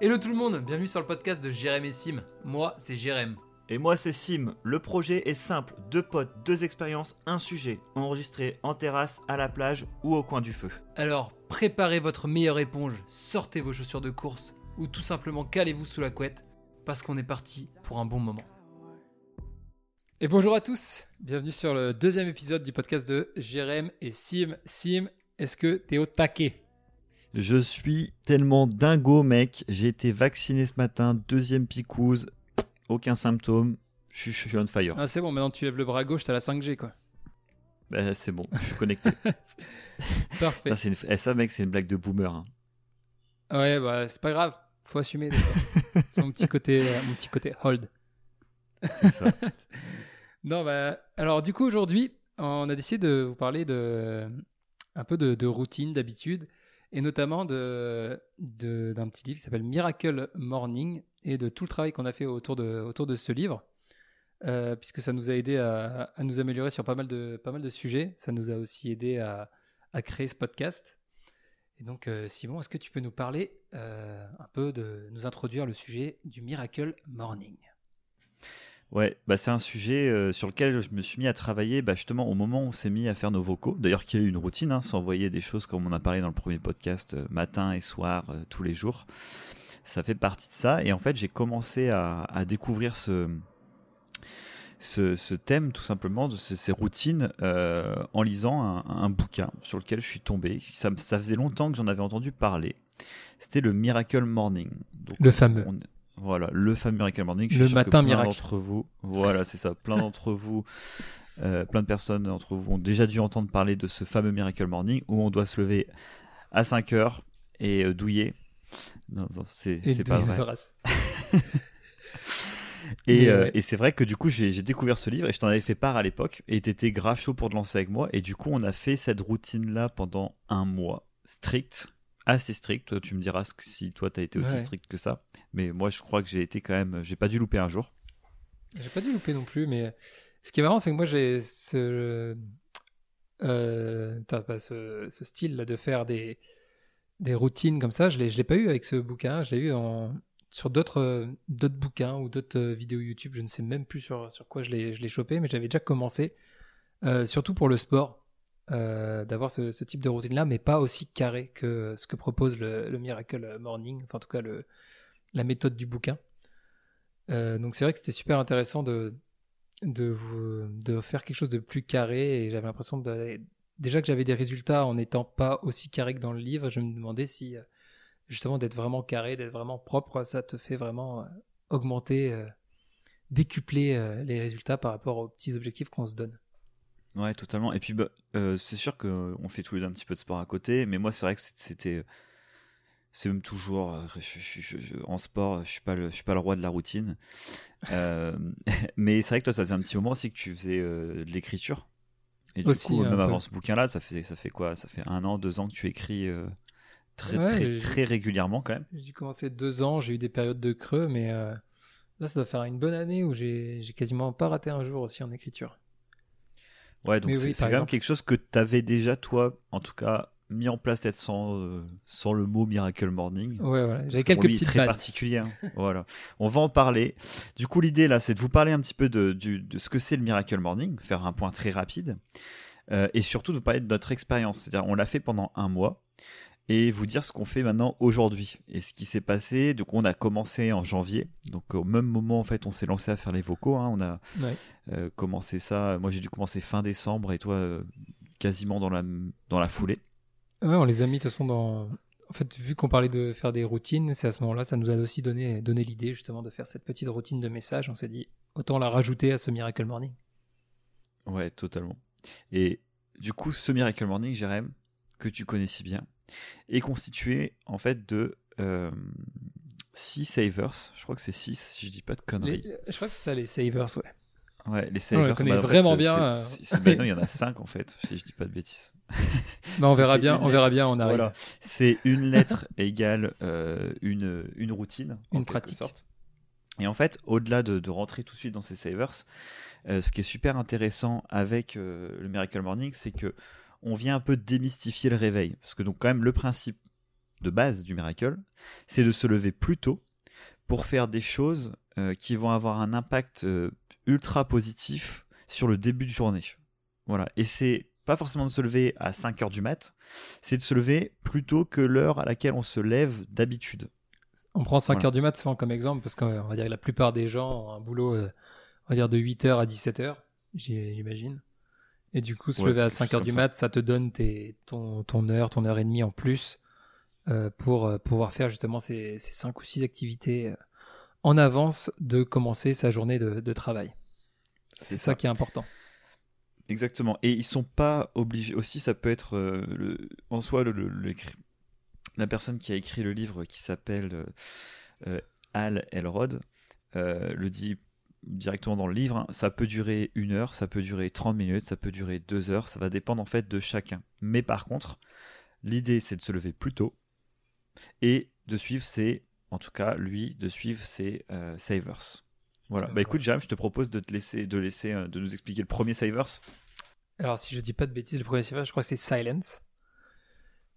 Hello tout le monde, bienvenue sur le podcast de Jérém et Sim. Moi, c'est Jérém. Et moi c'est Sim. Le projet est simple, deux potes, deux expériences, un sujet, enregistré en terrasse, à la plage ou au coin du feu. Alors, préparez votre meilleure éponge, sortez vos chaussures de course ou tout simplement calez-vous sous la couette parce qu'on est parti pour un bon moment. Et bonjour à tous, bienvenue sur le deuxième épisode du podcast de Jérém et Sim. Sim, est-ce que t'es au taquet? Je suis tellement dingo mec, j'ai été vacciné ce matin, deuxième picouse, aucun symptôme, je suis, je suis on fire. Ah c'est bon, maintenant tu lèves le bras gauche, t'as la 5G quoi. Bah, c'est bon, je suis connecté. Parfait. une- eh, ça, mec c'est une blague de boomer. hein. Ouais, bah c'est pas grave, faut assumer. c'est mon petit côté, euh, mon petit côté hold. C'est ça. Non, bah, alors du coup aujourd'hui, on a décidé de vous parler de un peu de, de routine d'habitude et notamment de d'un petit livre qui s'appelle Miracle Morning et de tout le travail qu'on a fait autour de autour de ce livre, euh, puisque ça nous a aidé à, à nous améliorer sur pas mal de pas mal de sujets. Ça nous a aussi aidé à, à créer ce podcast. Et donc euh, Simon, est-ce que tu peux nous parler euh, un peu de nous introduire le sujet du Miracle Morning? Ouais, bah c'est un sujet euh, sur lequel je me suis mis à travailler bah, justement au moment où on s'est mis à faire nos vocaux. D'ailleurs, qui a eu une routine, hein, s'envoyer des choses comme on a parlé dans le premier podcast, euh, matin et soir, euh, tous les jours. Ça fait partie de ça. Et en fait, j'ai commencé à, à découvrir ce, ce, ce thème, tout simplement, de ce- ces routines, en lisant un, un bouquin sur lequel je suis tombé. Ça, faisait longtemps que j'en avais entendu parler. C'était le Miracle Morning. Donc, Le fameux. on- voilà, le fameux Miracle Morning. Je suis Le sûr que matin plein miracle. d'entre vous, voilà, c'est ça. Plein d'entre vous, euh, plein de personnes d'entre vous ont déjà dû entendre parler de ce fameux Miracle Morning où on doit se lever à 5 heures et euh, douiller. Non, non, c'est pas vrai. Et, euh, ouais. et c'est vrai que du coup, j'ai j'ai découvert ce livre et je t'en avais fait part à l'époque et t'étais grave chaud pour te lancer avec moi. Et du coup, on a fait cette routine-là pendant un mois, strict, assez strict. Toi, tu me diras si toi, t'as été aussi Ouais. strict que ça. Mais moi, je crois que j'ai été quand même, j'ai pas dû louper un jour. J'ai pas dû louper non plus, mais ce qui est marrant, c'est que moi j'ai ce, euh, t'as pas ce, ce style là de faire des, des routines comme ça. Je l'ai, je l'ai pas eu avec ce bouquin. Je l'ai eu en, sur d'autres, d'autres bouquins ou d'autres euh, vidéos YouTube. Je ne sais même plus sur, sur quoi je l'ai, je l'ai chopé, mais j'avais déjà commencé, euh, surtout pour le sport, euh, d'avoir ce, type de routine là, mais pas aussi carré que ce que propose le, le Miracle Morning. Enfin, en tout cas, la méthode du bouquin. Euh, donc c'est vrai que c'était super intéressant de, faire quelque chose de plus carré et j'avais l'impression déjà que j'avais des résultats en n'étant pas aussi carré que dans le livre, je me demandais si euh, justement d'être vraiment carré, d'être vraiment propre, ça te fait vraiment augmenter, décupler les résultats par rapport aux petits objectifs qu'on se donne. Ouais, totalement. Et puis, bah, euh, c'est sûr qu'on fait tous les deux un petit peu de sport à côté, mais moi, c'est vrai que c'était. C'est même toujours. euh, je- je- je- je- en sport, je suis pas le, je suis pas le roi de la routine. Euh, mais c'est vrai que toi, ça faisait un petit moment aussi que tu faisais euh, de l'écriture. Et du Aussi, coup, même avant ce bouquin-là, ça fait, ça fait quoi? Ça fait un an, deux ans que tu écris euh, très, Ouais, très, très régulièrement quand même. J'ai commencé deux ans, j'ai eu des périodes de creux, mais euh, là ça doit faire une bonne année où j'ai quasiment pas raté un jour aussi en écriture. Ouais, donc c'est oui, quand même quelque chose que tu avais déjà, toi, en tout cas, mis en place peut-être sans, euh, sans le mot Miracle Morning. Ouais, voilà, j'avais que quelques lui, petites très bases. particulier. hein. voilà. On va en parler. Du coup, l'idée là, c'est de vous parler un petit peu de, de ce que c'est le Miracle Morning, faire un point très rapide, euh, et surtout de vous parler de notre expérience. C'est-à-dire, on l'a fait pendant un mois, et vous dire ce qu'on fait maintenant aujourd'hui et ce qui s'est passé. Donc, on a commencé en janvier. Donc, au même moment, en fait, on s'est lancé à faire les vocaux. hein. On a Ouais. euh, commencé ça. Moi, j'ai dû commencer fin décembre, et toi, euh, quasiment dans la dans la foulée. Ouais, on les a mis de toute façon dans. En fait, vu qu'on parlait de faire des routines, c'est à ce moment-là, ça nous a aussi donné, donné l'idée justement de faire cette petite routine de message. On s'est dit, autant la rajouter à ce Miracle Morning. Ouais, totalement. Et du coup, ce Miracle Morning, Jérém, que tu connais si bien, est constitué en fait de 6 savers. Je crois que c'est 6, si je dis pas de conneries. Les- je crois que c'est ça, les savers, ouais. Ouais, les on les savers. connaît bah, fait, vraiment bien, c'est- euh. non, il y en a 5 en fait, si je dis pas de bêtises. Bah, on verra bien, on verra bien, on arrive. Voilà. C'est une lettre égale euh, une, une routine. Une pratique. sorte. Et en fait, au-delà de, de rentrer tout de suite dans ces savers, euh, ce qui est super intéressant avec euh, le Miracle Morning, c'est que on vient un peu démystifier le réveil. Parce que donc quand même le principe de base du miracle, c'est de se lever plus tôt pour faire des choses euh, qui vont avoir un impact euh, ultra positif sur le début de journée. Voilà. Et c'est pas forcément de se lever à 5 heures du mat, c'est de se lever plus tôt que l'heure à laquelle on se lève d'habitude. On prend 5 Voilà. heures du mat souvent comme exemple parce qu'on va dire que la plupart des gens ont un boulot euh, on va dire de 8h à 17h, j'imagine. Et du coup, se Ouais, lever à quelque 5 chose heures du mat, ça te donne tes, ton, ton heure, ton heure et demie en plus euh, pour euh, pouvoir faire justement ces, ces 5 ou 6 activités euh, en avance de commencer sa journée de, de travail. C'est ça qui est important. Exactement. Et ils sont pas obligés. Aussi, ça peut être le- en soi le, le- l'écrit- la personne qui a écrit le livre qui s'appelle Al Elrod le dit directement dans le livre. hein. Ça peut durer une heure, ça peut durer 30 minutes, ça peut durer deux heures. Ça va dépendre en fait de chacun. Mais par contre, l'idée c'est de se lever plus tôt et de suivre ses, en tout cas lui, de suivre ses euh, savers. Voilà. Bah écoute, Jam, je te propose de te laisser, de laisser, euh, de nous expliquer le premier savers. Alors, si je dis pas de bêtises, le premier serveur, je crois que c'est silence.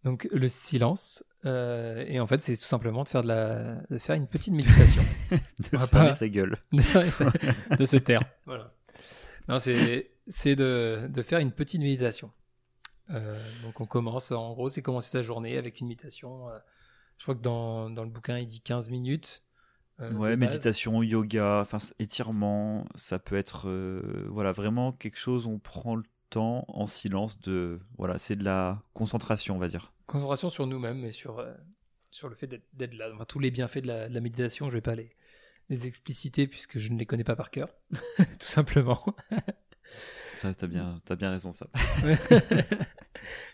Donc, le silence. Euh, et en fait, c'est tout simplement de faire, de la... de faire une petite méditation. de fermer pas- sa gueule. de se taire. Voilà. Non, c'est de, de faire une petite méditation. Euh, donc, on commence, en gros, c'est commencer sa journée avec une méditation. euh, je crois que dans, dans le bouquin, il dit 15 minutes. Ouais, méditation, yoga, étirement, ça peut être voilà vraiment quelque chose où on prend le temps en silence de voilà, c'est de la concentration, on va dire. concentration sur nous-mêmes et sur, euh, sur le fait d'être- là. Enfin, tous les bienfaits de la, de la méditation, je vais pas les, les expliciter puisque je ne les connais pas par cœur, tout simplement. Ça t'as bien t'as bien raison ça.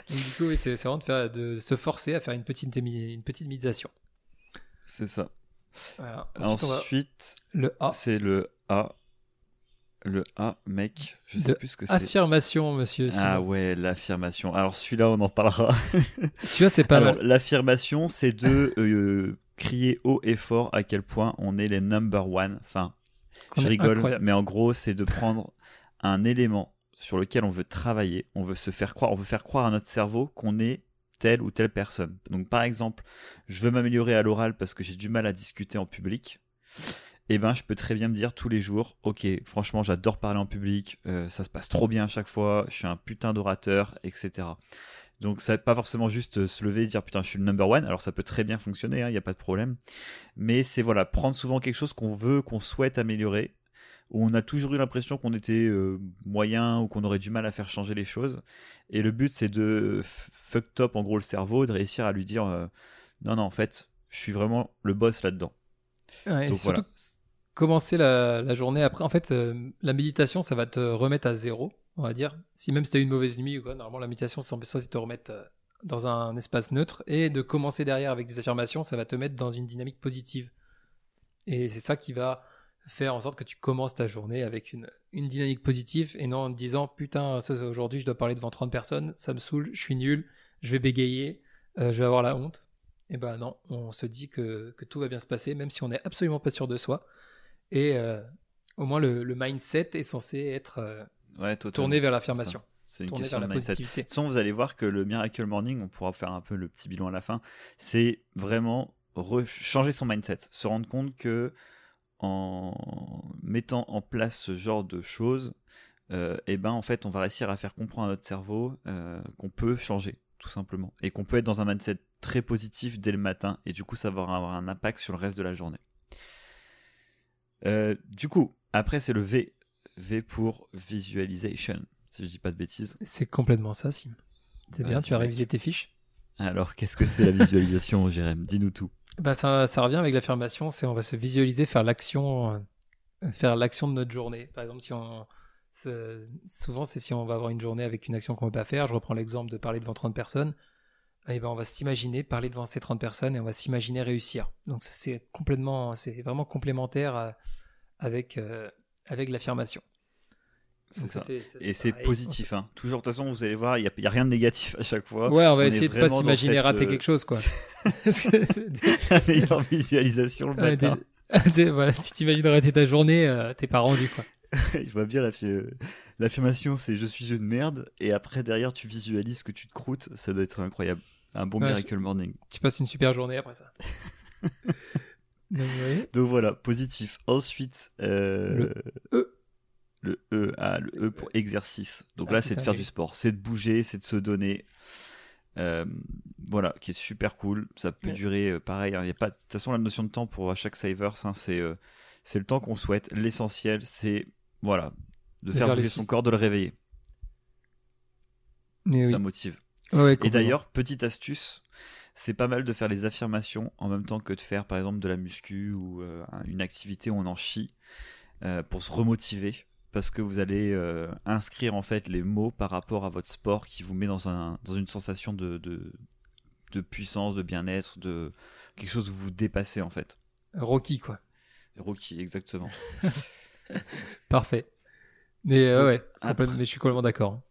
Du coup, oui, c'est vraiment de, faire, de se forcer à faire une petite, une petite méditation. C'est ça. Voilà. Ensuite, on va- Ensuite, le A. c'est le A. Le A, mec, je sais De plus ce que c'est. Affirmation, monsieur. Ah ouais, l'affirmation. Alors celui-là, on en parlera. Tu vois, c'est pas Alors, mal. l'affirmation, c'est de euh, crier haut et fort à quel point on est les number one. Enfin, je rigole, incroyable. mais en gros, c'est de prendre un élément sur lequel on veut travailler, on veut se faire croire, on veut faire croire à notre cerveau qu'on est telle ou telle personne. Donc, par exemple, je veux m'améliorer à l'oral parce que j'ai du mal à discuter en public. Eh ben, je peux très bien me dire tous les jours, ok, franchement, j'adore parler en public, euh, ça se passe trop bien à chaque fois, je suis un putain d'orateur, etc. Donc, ça pas forcément juste euh, se lever et dire putain, je suis le number one. Alors, ça peut très bien fonctionner, il n'y a pas de problème. Mais c'est voilà, prendre souvent quelque chose qu'on veut, qu'on souhaite améliorer, où on a toujours eu l'impression qu'on était euh, moyen ou qu'on aurait du mal à faire changer les choses. Et le but, c'est de fuck top en gros le cerveau, de réussir à lui dire euh, non, non, en fait, je suis vraiment le boss là-dedans. Ouais, et Donc, surtout, voilà. Commencer la, journée après. En fait, euh, la méditation, ça va te remettre à zéro, on va dire. Si même si tu as eu une mauvaise nuit ou quoi, normalement, la méditation, c'est censé te remettre euh, dans un espace neutre. Et de commencer derrière avec des affirmations, ça va te mettre dans une dynamique positive. Et c'est ça qui va faire en sorte que tu commences ta journée avec une, dynamique positive et non en te disant putain, aujourd'hui, je dois parler devant 30 personnes, ça me saoule, je suis nul, je vais bégayer, euh, je vais avoir la honte. Et ben non, on se dit que tout va bien se passer, même si on n'est absolument pas sûr de soi. Et euh, au moins, le, le mindset est censé être euh, Ouais, tourné vers l'affirmation. C'est une question vers de la mindset. De positivité. toute façon, vous allez voir que le Miracle Morning, on pourra faire un peu le petit bilan à la fin, c'est vraiment changer son mindset, se rendre compte que en mettant en place ce genre de choses, euh, eh ben en fait, on va réussir à faire comprendre à notre cerveau qu'on peut changer, tout simplement, et qu'on peut être dans un mindset très positif dès le matin, et du coup, ça va avoir un impact sur le reste de la journée. Euh, du coup, après, c'est le V, V pour visualization, si je dis pas de bêtises. C'est complètement ça, Sim. C'est bien, tu as révisé tes fiches. Alors, qu'est-ce que c'est la visualisation, Jérém? Dis-nous tout. Bah, ça, ça revient avec l'affirmation, c'est on va se visualiser faire l'action, euh, faire l'action de notre journée. Par exemple, si on, souvent c'est si on va avoir une journée avec une action qu'on ne peut pas faire. Je reprends l'exemple de parler devant 30 personnes. Et ben on va s'imaginer parler devant ces 30 personnes et on va s'imaginer réussir. Donc c'est complètement, c'est vraiment complémentaire à- avec euh, avec l'affirmation. C'est ça. Et c'est positif. Hein. Toujours, de toute façon, vous allez voir, il n'y a, rien de négatif à chaque fois. Ouais, on va essayer de pas vraiment dans s'imaginer cette, rater euh, quelque chose, quoi. La meilleure visualisation le matin. voilà, si tu imagines rater ta journée, euh, t'es pas rendu, quoi. je vois bien l'affi- l'affirmation, c'est je suis une merde. Et après, derrière, tu visualises que tu te croûtes. Ça doit être incroyable. Un bon Ouais, Miracle Morning. Tu passes une super journée après ça. Donc, voilà, positif. Ensuite, euh, Le E. Le E, ah, le E pour exercice. Donc Ah, là, c'est de faire du sport, c'est de bouger, c'est de se donner. Euh, voilà, qui est super cool. Ça peut Ouais. durer euh, pareil. hein, y a pas, de toute façon, la notion de temps pour chaque savers, hein, c'est c'est le temps qu'on souhaite. L'essentiel, c'est voilà, de, De faire bouger son corps, de le réveiller. Oui. Ça motive. Ouais, Et d'ailleurs, petite astuce, c'est pas mal de faire les affirmations en même temps que de faire par exemple de la muscu ou euh, une activité où on en chie euh, pour se remotiver parce que vous allez euh, inscrire en fait les mots par rapport à votre sport qui vous met dans, un, dans une sensation de, de, de puissance, de bien-être, de quelque chose où vous dépassez en fait. Rocky, quoi. Rocky, exactement. Parfait. Mais Donc, ouais, après- mais je suis complètement d'accord.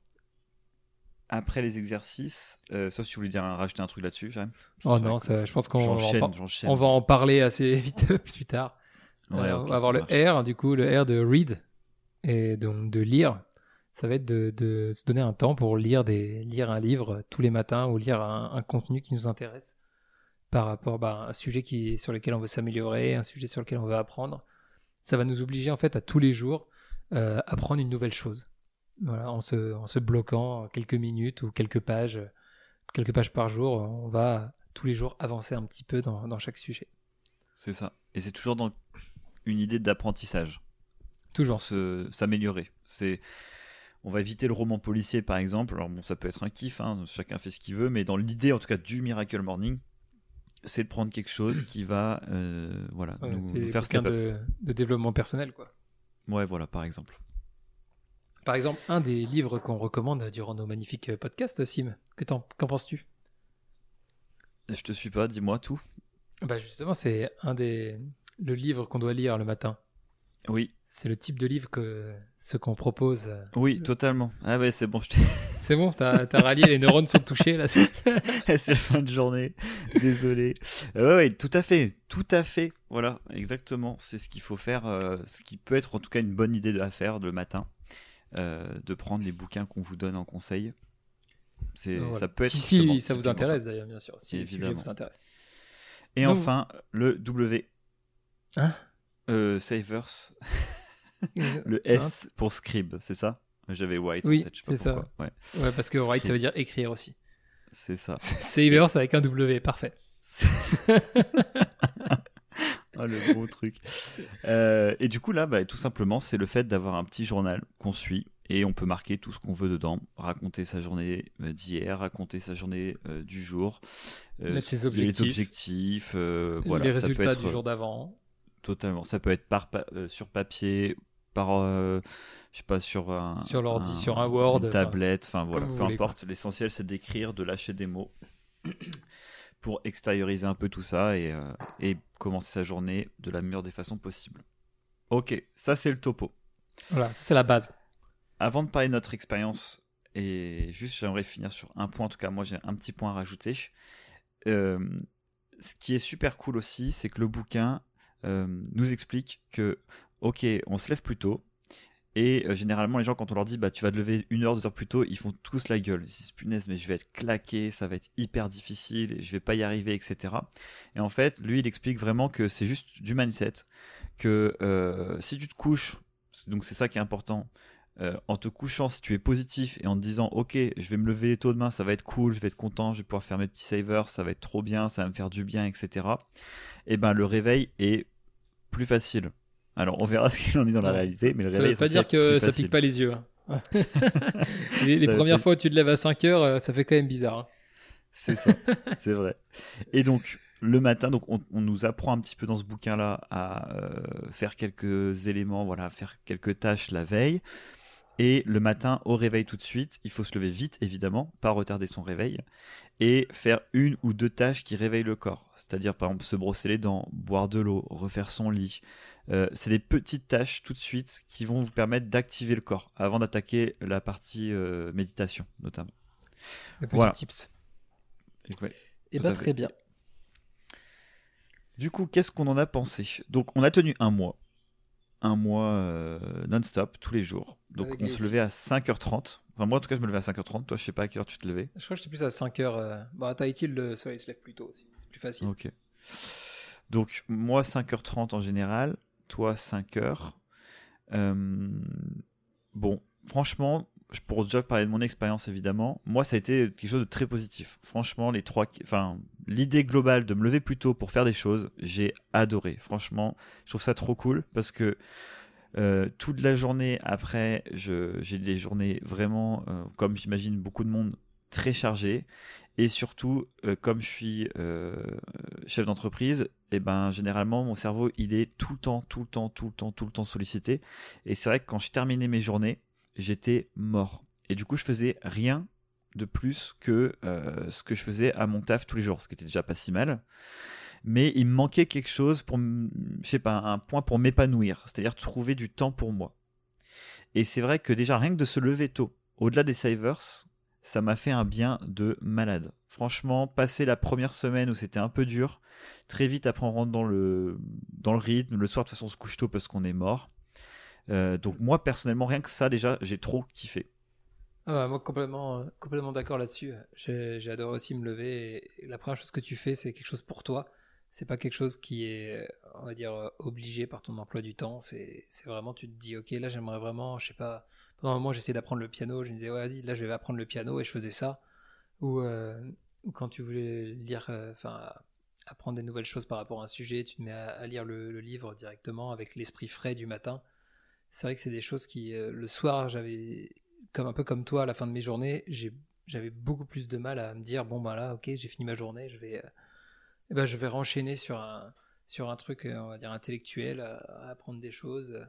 Après les exercices, euh, sauf si vous voulez dire rajouter un truc là-dessus. Oh non, ça, je pense qu'on on va en parler assez vite plus tard. Ouais, Euh, on va avoir le marche. R, du coup, le R de read et donc de lire. Ça va être de, de se donner un temps pour lire, des, lire un livre tous les matins ou lire un, un contenu qui nous intéresse par rapport bah, à un sujet qui, sur lequel on veut s'améliorer, un sujet sur lequel on veut apprendre. Ça va nous obliger en fait à tous les jours euh, apprendre une nouvelle chose. Voilà, en se, en se bloquant quelques minutes ou quelques pages, quelques pages par jour, on va tous les jours avancer un petit peu dans, dans chaque sujet. C'est ça. Et c'est toujours dans une idée d'apprentissage. Toujours. se- s'améliorer. C'est on va éviter le roman policier par exemple. Alors bon, ça peut être un kiff, hein, chacun fait ce qu'il veut, mais dans l'idée en tout cas du Miracle Morning, c'est de prendre quelque chose qui va, euh, voilà, Ouais, nous, nous faire step up. de, de développement personnel, quoi. Ouais, voilà, par exemple. Par exemple, un des livres qu'on recommande durant nos magnifiques podcasts, Sim, que qu'en penses-tu? Je te suis pas, dis-moi tout. Bah justement, c'est un des le livre qu'on doit lire le matin. Oui, C'est le type de livre que ce qu'on propose. oui, totalement. Ah ouais, c'est bon, je C'est bon, t'as as rallié, les neurones sont touchés là. c'est- la fin de journée. Désolé. Euh, ouais, ouais, tout à fait, tout à fait. Voilà, exactement. C'est ce qu'il faut faire, euh, ce qui peut être en tout cas une bonne idée à faire le matin, euh, de prendre les bouquins qu'on vous donne en conseil. C'est, Voilà. ça peut être. Si, si, ça vous intéresse d'ailleurs, bien sûr. Si le sujet Évidemment. vous intéresse. Et Donc- enfin, le W. Hein? Euh, Savers. Le S pour scribe, c'est ça? J'avais white Oui, en tête, je sais pas c'est ça. pourquoi. Ouais, Ouais, parce que write, Script. ça veut dire écrire aussi. c'est ça. Savers avec un W, parfait. Ah, le gros truc. Euh, et du coup, là, bah, tout simplement, c'est le fait d'avoir un petit journal qu'on suit et on peut marquer tout ce qu'on veut dedans, raconter sa journée euh, d'hier, raconter sa journée euh, du jour, euh, Mettre ses les objectifs. objectifs, euh, voilà, les ça peut résultats être du jour d'avant. totalement. Ça peut être par sur papier, par, je sais pas, sur un Sur l'ordi, sur un Word, une tablette, enfin voilà, peu voulez, importe. L'essentiel, c'est d'écrire, de lâcher des mots pour extérioriser un peu tout ça et, euh, et commencer sa journée de la meilleure des façons possibles. Ok, ça c'est le topo. Voilà, c'est la base. Avant de parler de notre expérience, et juste j'aimerais finir sur un point, en tout cas moi j'ai un petit point à rajouter. Euh, ce qui est super cool aussi, c'est que le bouquin euh, nous explique que, ok, on se lève plus tôt, et euh, généralement les gens quand on leur dit bah tu vas te lever une heure, deux heures plus tôt, ils font tous la gueule. Ils se disent punaise mais je vais être claqué, ça va être hyper difficile, je vais pas y arriver, etc. Et en fait, lui il explique vraiment que c'est juste du mindset, que euh, si tu te couches, donc c'est ça qui est important, euh, en te couchant, si tu es positif et en te disant ok, je vais me lever tôt demain, ça va être cool, je vais être content, je vais pouvoir faire mes petits savers, ça va être trop bien, ça va me faire du bien, etc. Et ben le réveil est plus facile. Alors on verra ce qu'il en est dans la réalité, mais le ça réveil veut pas dire que ça pique pas les yeux. hein. les Ça premières fois où tu te lèves à 5 heures, euh, ça fait quand même bizarre. hein. C'est ça, c'est vrai. Et donc, le matin, donc on, on nous apprend un petit peu dans ce bouquin-là à euh, faire quelques éléments, voilà, faire quelques tâches la veille. Et le matin, au réveil tout de suite, il faut se lever vite, évidemment, pas retarder son réveil, et faire une ou deux tâches qui réveillent le corps. C'est-à-dire, par exemple, se brosser les dents, boire de l'eau, refaire son lit. Euh, c'est des petites tâches tout de suite qui vont vous permettre d'activer le corps avant d'attaquer la partie euh, méditation, notamment. Le petit Voilà. tips. Et ouais. Et bah à fait. très bien. Du coup, qu'est-ce qu'on en a pensé? Donc, on a tenu un mois. Un mois euh, non-stop, tous les jours. Donc, Avec on se levait à six. 5h30 Enfin, moi, en tout cas, je me levais à 5h30. Toi, je sais pas à quelle heure tu te levais. Je crois que j'étais plus à 5h. Euh... Bah, à Tahiti, le soleil se lève plus tôt aussi. C'est plus facile. Ok. Donc, moi, 5h30 en général. Toi, 5h. Euh, bon, franchement, pourrais déjà parler de mon expérience évidemment. Moi, ça a été quelque chose de très positif. Franchement, les trois, l'idée globale de me lever plus tôt pour faire des choses, j'ai adoré. Franchement, je trouve ça trop cool parce que euh, toute la journée après, j'ai des journées vraiment, euh, comme j'imagine beaucoup de monde, très chargées. Et surtout, euh, comme je suis chef d'entreprise, et eh ben généralement mon cerveau il est tout le temps, tout le temps, tout le temps, tout le temps sollicité. Et c'est vrai que quand je terminais mes journées, j'étais mort. Et du coup, je faisais rien de plus que euh, ce que je faisais à mon taf tous les jours, ce qui était déjà pas si mal. Mais il me manquait quelque chose pour, je sais pas, un point pour m'épanouir, c'est-à-dire trouver du temps pour moi. Et c'est vrai que déjà rien que de se lever tôt, au-delà des savers, ça m'a fait un bien de malade. Franchement, passer la première semaine où c'était un peu dur, très vite après on rentre dans le, rythme, le soir de toute façon on se couche tôt parce qu'on est mort. Euh, donc moi personnellement, rien que ça déjà, j'ai trop kiffé. Ah moi complètement, euh, complètement d'accord là-dessus. J'ai adoré aussi me lever. Et, la première chose que tu fais, c'est quelque chose pour toi. C'est pas quelque chose qui est, on va dire, obligé par ton emploi du temps. C'est vraiment, tu te dis, ok, là j'aimerais vraiment, je sais pas. Pendant un moment, j'essayais d'apprendre le piano. Je me disais, ouais, vas-y, là je vais apprendre le piano et je faisais ça. Ou, euh, quand tu voulais lire, enfin, apprendre des nouvelles choses par rapport à un sujet, tu te mets à, lire le livre directement avec l'esprit frais du matin c'est vrai que c'est des choses qui, euh, le soir, j'avais, comme un peu comme toi, à la fin de mes journées, j'avais beaucoup plus de mal à me dire bon bah là, ok, j'ai fini ma journée, je vais, euh, eh ben, je vais renchaîner sur un, sur un truc, euh, on va dire intellectuel, à, apprendre des choses.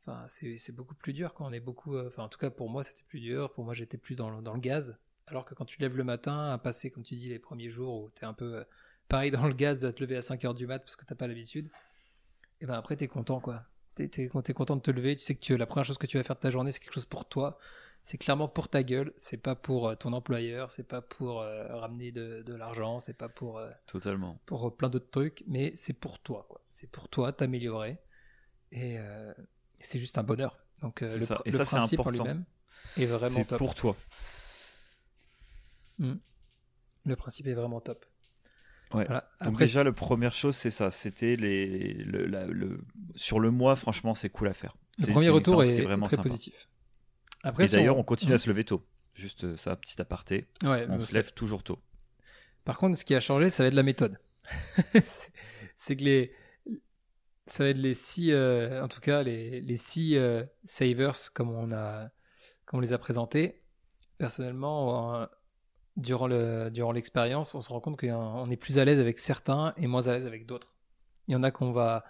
Enfin, c'est beaucoup plus dur quand on est beaucoup. Enfin, en tout cas, pour moi, c'était plus dur. Pour moi, j'étais plus dans, dans, le gaz. Alors que quand tu lèves le matin, à passer, comme tu dis, les premiers jours où tu es un peu pareil dans le gaz, de te lever à 5 heures du mat parce que t'as pas l'habitude, et ben après, tu es content, quoi quand t'es content de te lever, tu sais que tu, la première chose que tu vas faire de ta journée, c'est quelque chose pour toi. C'est clairement pour ta gueule, c'est pas pour euh, ton employeur, c'est pas pour euh, ramener de, de l'argent, c'est pas pour euh, totalement pour plein d'autres trucs, mais c'est pour toi, quoi. C'est pour toi t'améliorer et c'est juste un bonheur. Donc le, ça. Et le ça, principe en lui-même est vraiment top. pour toi. Hmm. Le principe est vraiment top. Ouais. Donc déjà, la première chose, c'est ça. C'était les, le, sur le mois, franchement, c'est cool à faire. Le premier retour est, vraiment très positif. Après, Et d'ailleurs, on continue à se lever tôt. Juste euh, ça, petit aparté. on se lève toujours tôt. Par contre, ce qui a changé, ça va être la méthode. c'est que les, ça va être les six, euh, en tout cas, les, les six euh, savers comme on a, comme on les a présentés. Personnellement, durant le durant l'expérience, on se rend compte qu'on est plus à l'aise avec certains et moins à l'aise avec d'autres. Il y en a qu'on va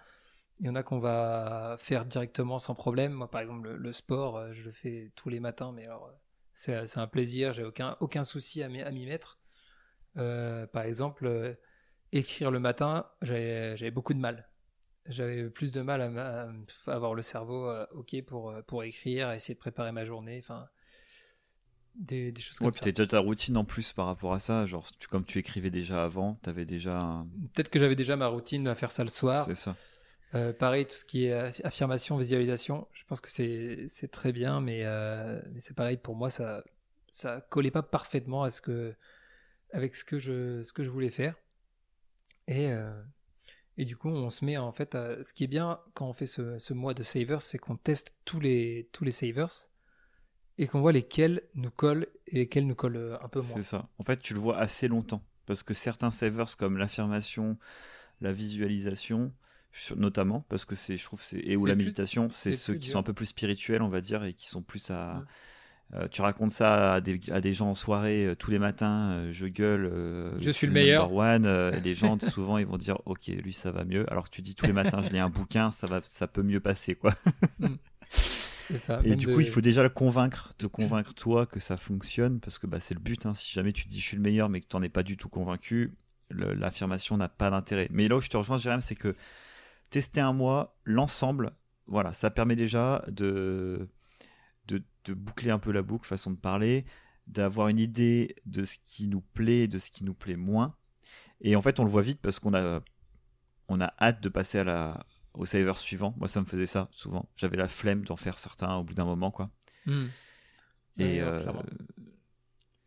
il y en a qu'on va faire directement sans problème. Moi, par exemple, le, sport, euh, je le fais tous les matins, mais alors c'est un plaisir, j'ai aucun aucun souci à m'y mettre. Euh, par exemple, euh, écrire le matin, j'avais beaucoup de mal. J'avais plus de mal à, avoir le cerveau ok pour pour écrire, à essayer de préparer ma journée. Enfin, des, choses comme ça. déjà ta routine en plus par rapport à ça, genre tu, comme tu écrivais déjà avant, tu avais déjà. Peut-être que j'avais déjà ma routine à faire ça le soir. C'est ça. Euh, pareil, tout ce qui est affirmation, visualisation, je pense que c'est très bien, mais, euh, mais c'est pareil pour moi, ça ça collait pas parfaitement avec ce que je voulais faire. Et euh, et du coup, on se met en fait à, ce qui est bien quand on fait ce, mois de savers, c'est qu'on teste tous les tous les savers et qu'on voit lesquels nous collent et lesquels nous collent un peu moins. C'est ça. En fait, tu le vois assez longtemps parce que certains savers comme l'affirmation, la visualisation, notamment parce que c'est, je trouve, c'est et ou la méditation, c'est ceux qui sont un peu plus spirituels, on va dire, et qui sont plus à. Euh, tu racontes ça à des, à des, gens en soirée euh, tous les matins, je gueule, je suis le meilleur. One, et les gens souvent ils vont dire ok lui ça va mieux, alors que tu dis tous les matins je lis un bouquin, ça va, ça peut mieux passer quoi. Mm et du coup, il faut déjà le convaincre, te convaincre toi que ça fonctionne, parce que bah, c'est le but. Hein. Si jamais tu te dis je suis le meilleur, mais que tu n'en es pas du tout convaincu, l'affirmation n'a pas d'intérêt. Mais là où je te rejoins, Jérém, c'est que tester un mois, l'ensemble, voilà, ça permet déjà de, de, de, boucler un peu la boucle, façon de parler, d'avoir une idée de ce qui nous plaît, de ce qui nous plaît moins. Et en fait, on le voit vite parce qu'on a, on a hâte de passer à la, au saver suivant. Moi, ça me faisait ça souvent. J'avais la flemme d'en faire certains au bout d'un moment, quoi. Hmm. Et,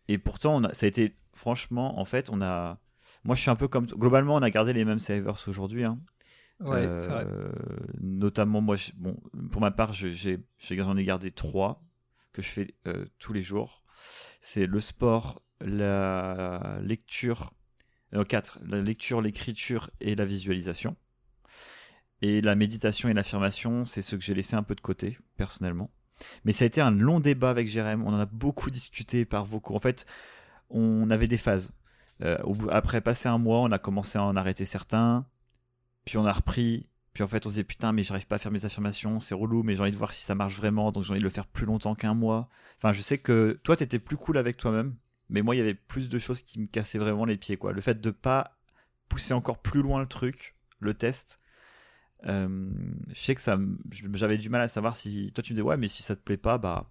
et pourtant, on a, ça a été, franchement, en fait, on a. Moi, je suis un peu comme. Globalement, on a gardé les mêmes savers aujourd'hui. Hein. Vrai. Notamment, moi, bon, pour ma part, j'en ai, gardé trois que je fais tous les jours. C'est le sport, la lecture, euh, 4, la lecture, l'écriture et la visualisation. Et la méditation et l'affirmation, c'est ce que j'ai laissé un peu de côté, personnellement. Mais ça a été un long débat avec Jérém. On en a beaucoup discuté par vocaux. En fait, on avait des phases. Euh, après passer un mois, on a commencé à en arrêter certains. Puis on a repris. Puis en fait, on se disait putain, mais j'arrive pas à faire mes affirmations, c'est relou, mais j'ai envie de voir si ça marche vraiment, donc j'ai envie de le faire plus longtemps qu'un mois. Enfin, je sais que toi, t'étais plus cool avec toi-même. Mais moi, il y avait plus de choses qui me cassaient vraiment les pieds. Quoi. Le fait de pas pousser encore plus loin le truc, le test, euh, je sais que ça, j'avais du mal à savoir si. Toi, tu me dis, ouais, mais si ça te plaît pas, bah.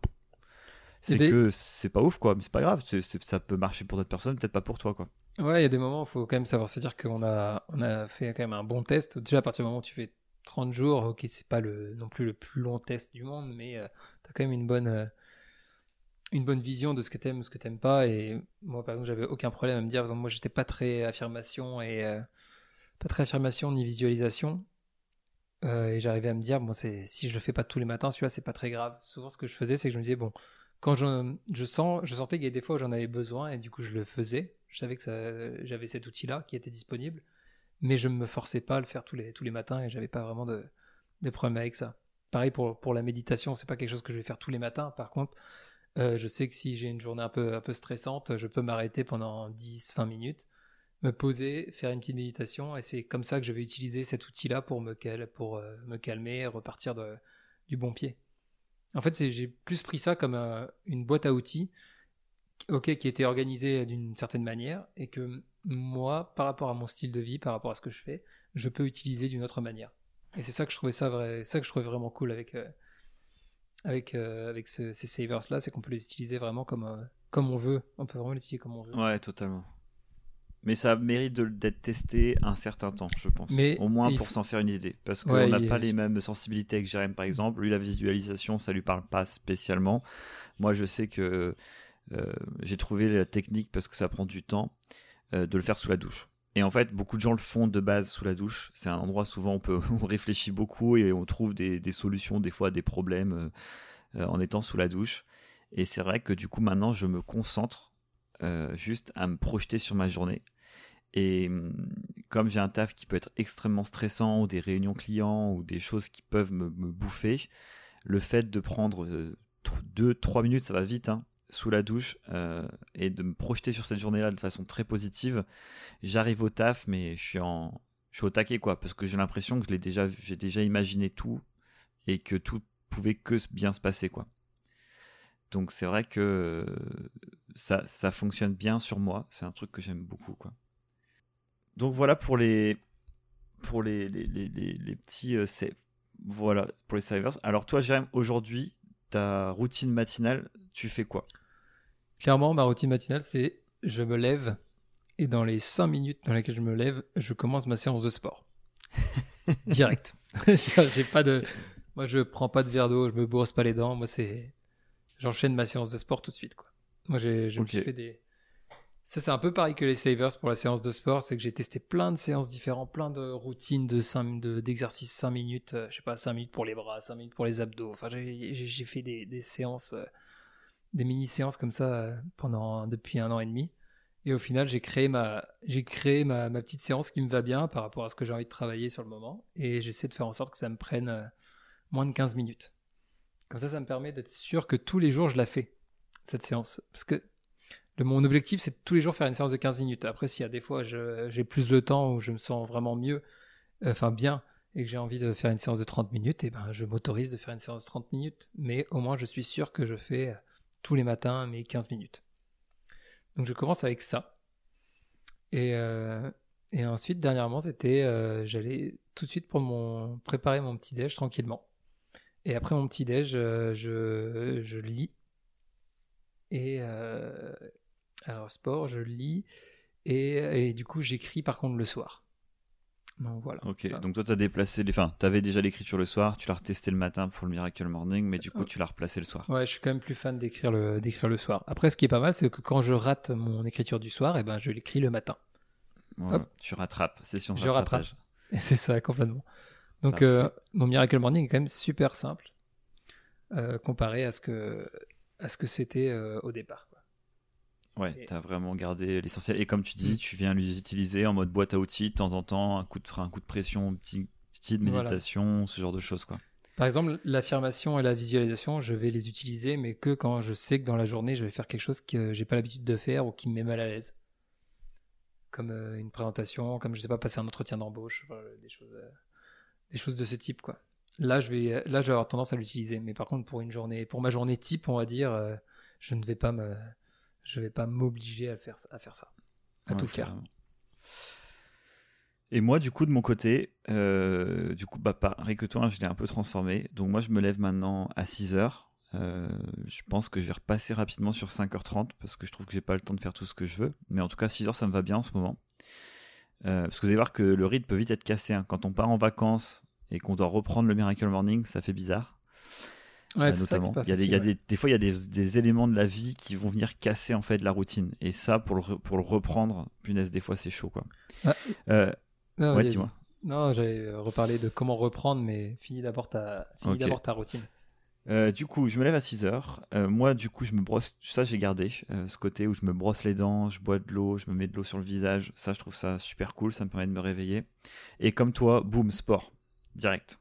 C'est que c'est pas ouf, quoi. Mais c'est pas grave. ça peut marcher pour d'autres personnes, peut-être pas pour toi, quoi. Ouais, il y a des moments où il faut quand même savoir se dire qu'on a, on a fait quand même un bon test. Déjà, à partir du moment où tu fais 30 jours, ok, c'est pas non plus le plus long test du monde, mais euh, tu as quand même une bonne. Euh, une bonne vision de ce que t'aimes, ce que t'aimes pas. Et moi, par exemple, j'avais aucun problème à me dire, par exemple, moi, j'étais pas très affirmation et euh, pas très affirmation ni visualisation. Euh, et j'arrivais à me dire, bon, c'est si je le fais pas tous les matins, celui-là, c'est pas très grave. Souvent, ce que je faisais, c'est que je me disais, bon, quand je, je sens, je sentais qu'il y avait des fois où j'en avais besoin et du coup, je le faisais. Je savais que j'avais cet outil-là qui était disponible, mais je me forçais pas à le faire tous les, tous les matins et j'avais pas vraiment de, de problème avec ça. Pareil pour, pour la méditation, c'est pas quelque chose que je vais faire tous les matins. Par contre, euh, je sais que si j'ai une journée un peu, un peu stressante, je peux m'arrêter pendant 10-20 minutes, me poser, faire une petite méditation, et c'est comme ça que je vais utiliser cet outil-là pour, me, pour euh, me calmer, repartir de, du bon pied. En fait, j'ai plus pris ça comme euh, une boîte à outils, ok, qui était organisée d'une certaine manière, et que moi, par rapport à mon style de vie, par rapport à ce que je fais, je peux utiliser d'une autre manière. Et c'est ça que je trouvais ça vrai, ça que je trouvais vraiment cool avec, avec, euh, avec ces savers-là, c'est qu'on peut les utiliser vraiment comme, euh, comme on veut. On peut vraiment les utiliser comme on veut. Ouais, totalement. Mais ça mérite d'être testé un certain temps, je pense. Mais Au moins pour s'en faire une idée. Parce qu'on n'a pas les mêmes sensibilités que Jérém, par exemple. Lui, la visualisation, ça lui parle pas spécialement. Moi, je sais que euh, j'ai trouvé la technique, parce que ça prend du temps, de le faire sous la douche. Et en fait, beaucoup de gens le font de base sous la douche. C'est un endroit souvent on, on réfléchit beaucoup et on trouve des, solutions des fois des problèmes euh, euh, en étant sous la douche. Et c'est vrai que du coup maintenant je me concentre euh, juste à me projeter sur ma journée. Et hum, comme j'ai un taf qui peut être extrêmement stressant ou des réunions clients ou des choses qui peuvent me, me bouffer, le fait de prendre 2-3 minutes, ça va vite, hein, sous la douche euh, et de me projeter sur cette journée-là de façon très positive. J'arrive au taf, mais je suis en, je suis au taquet quoi, parce que j'ai l'impression que j'ai déjà imaginé tout et que tout pouvait que bien se passer quoi. Donc c'est vrai que ça, ça fonctionne bien sur moi. C'est un truc que j'aime beaucoup quoi. Donc voilà pour les, pour les, petits, euh, voilà pour les savers. Alors toi, j'aime aujourd'hui ta routine matinale, tu fais quoi? Clairement, ma routine matinale, c'est je me lève et dans les 5 minutes dans lesquelles je me lève, je commence ma séance de sport. Direct. J'ai pas de. Moi, je prends pas de verre d'eau, je me brosse pas les dents. Moi, c'est. J'enchaîne ma séance de sport tout de suite, quoi. Moi, j'ai, je me suis fait des. Ça, c'est un peu pareil que les savers pour la séance de sport. C'est que j'ai testé plein de séances différentes, plein de routines de 5, de, d'exercices 5 minutes. Euh, je sais pas, 5 minutes pour les bras, 5 minutes pour les abdos. Enfin, j'ai, fait des, séances. Euh, des mini-séances comme ça euh, pendant depuis un an et demi. Et au final, j'ai créé ma, créé ma, petite séance qui me va bien par rapport à ce que j'ai envie de travailler sur le moment. Et j'essaie de faire en sorte que ça me prenne euh, moins de 15 minutes. Comme ça, ça me permet d'être sûr que tous les jours, je la fais, cette séance. Parce que mon objectif, c'est de tous les jours faire une séance de 15 minutes. Après, s'il y a des fois, j'ai plus le temps où je me sens vraiment mieux, euh, enfin bien, et que j'ai envie de faire une séance de 30 minutes, et ben, je m'autorise de faire une séance de 30 minutes. Mais au moins, je suis sûr que je fais tous les matins, mais 15 minutes. Donc je commence avec ça. Et, euh, ensuite, dernièrement, c'était, euh, j'allais tout de suite préparer mon petit déj tranquillement. Et après mon petit déj, euh, je, je, lis. Et alors sport, je lis et, et du coup j'écris par contre le soir. Donc voilà. Ok, ça. donc toi, tu as déplacé les. Enfin, tu avais déjà l'écriture le soir, tu l'as retesté le matin pour le Miracle Morning, mais du coup, Euh, tu l'as replacé le soir. Ouais, je suis quand même plus fan d'écrire le, d'écrire le soir. Après, ce qui est pas mal, c'est que quand je rate mon écriture du soir, et ben, je l'écris le matin. Tu rattrapes, session de Je rattrape. c'est ça, complètement. Donc, euh, mon Miracle Morning est quand même super simple euh, comparé à ce que, à ce que c'était euh, au départ. Ouais, Et- tu as vraiment gardé l'essentiel. Et comme tu dis, Mm. tu viens les utiliser en mode boîte à outils de temps en temps, un coup de un coup de pression, un petit petit de Voilà. méditation, ce genre de choses. quoi. Par exemple, l'affirmation et la visualisation, je vais les utiliser, mais que quand je sais que dans la journée, je vais faire quelque chose que j'ai pas l'habitude de faire ou qui me met mal à l'aise. Comme euh, une présentation, comme je sais pas, passer un entretien d'embauche, voilà, des choses, euh, des choses de ce type, quoi. Là, je vais, là, je vais avoir tendance à l'utiliser. Mais par contre, pour une journée, pour ma journée type, on va dire, euh, je ne vais pas me, je vais pas m'obliger à faire, à faire ça, à Ouais, tout faire. Et moi, du coup, de mon côté, euh, du coup, bah, pareil que toi, hein, je l'ai un peu transformé. Donc, moi, je me lève maintenant à 6 heures. Euh, je pense que je vais repasser rapidement sur 5h30 parce que je trouve que j'ai pas le temps de faire tout ce que je veux. Mais en tout cas, 6 heures, ça me va bien en ce moment. Euh, parce que vous allez voir que le rythme peut vite être cassé. hein. Quand on part en vacances et qu'on doit reprendre le Miracle Morning, ça fait bizarre. Ouais, euh, ça notamment. il y a, des, il y a facile, ouais. des, fois, il y a des, des éléments de la vie qui vont venir casser en fait la routine. Et ça, pour le, pour le reprendre, punaise, des fois, c'est chaud. quoi. Ah, Euh, Non, ouais, vas-y, dis-moi. vas-y. Non, j'allais euh, reparler de comment reprendre, mais finis d'abord ta, finis Ok. d'abord ta routine. Euh, du coup, je me lève à 6 heures. Euh, moi, du coup, je me brosse. Ça, j'ai gardé euh, ce côté où je me brosse les dents, je bois de l'eau, je me mets de l'eau sur le visage. Ça, je trouve ça super cool. Ça me permet de me réveiller. Et comme toi, boum, sport. Direct.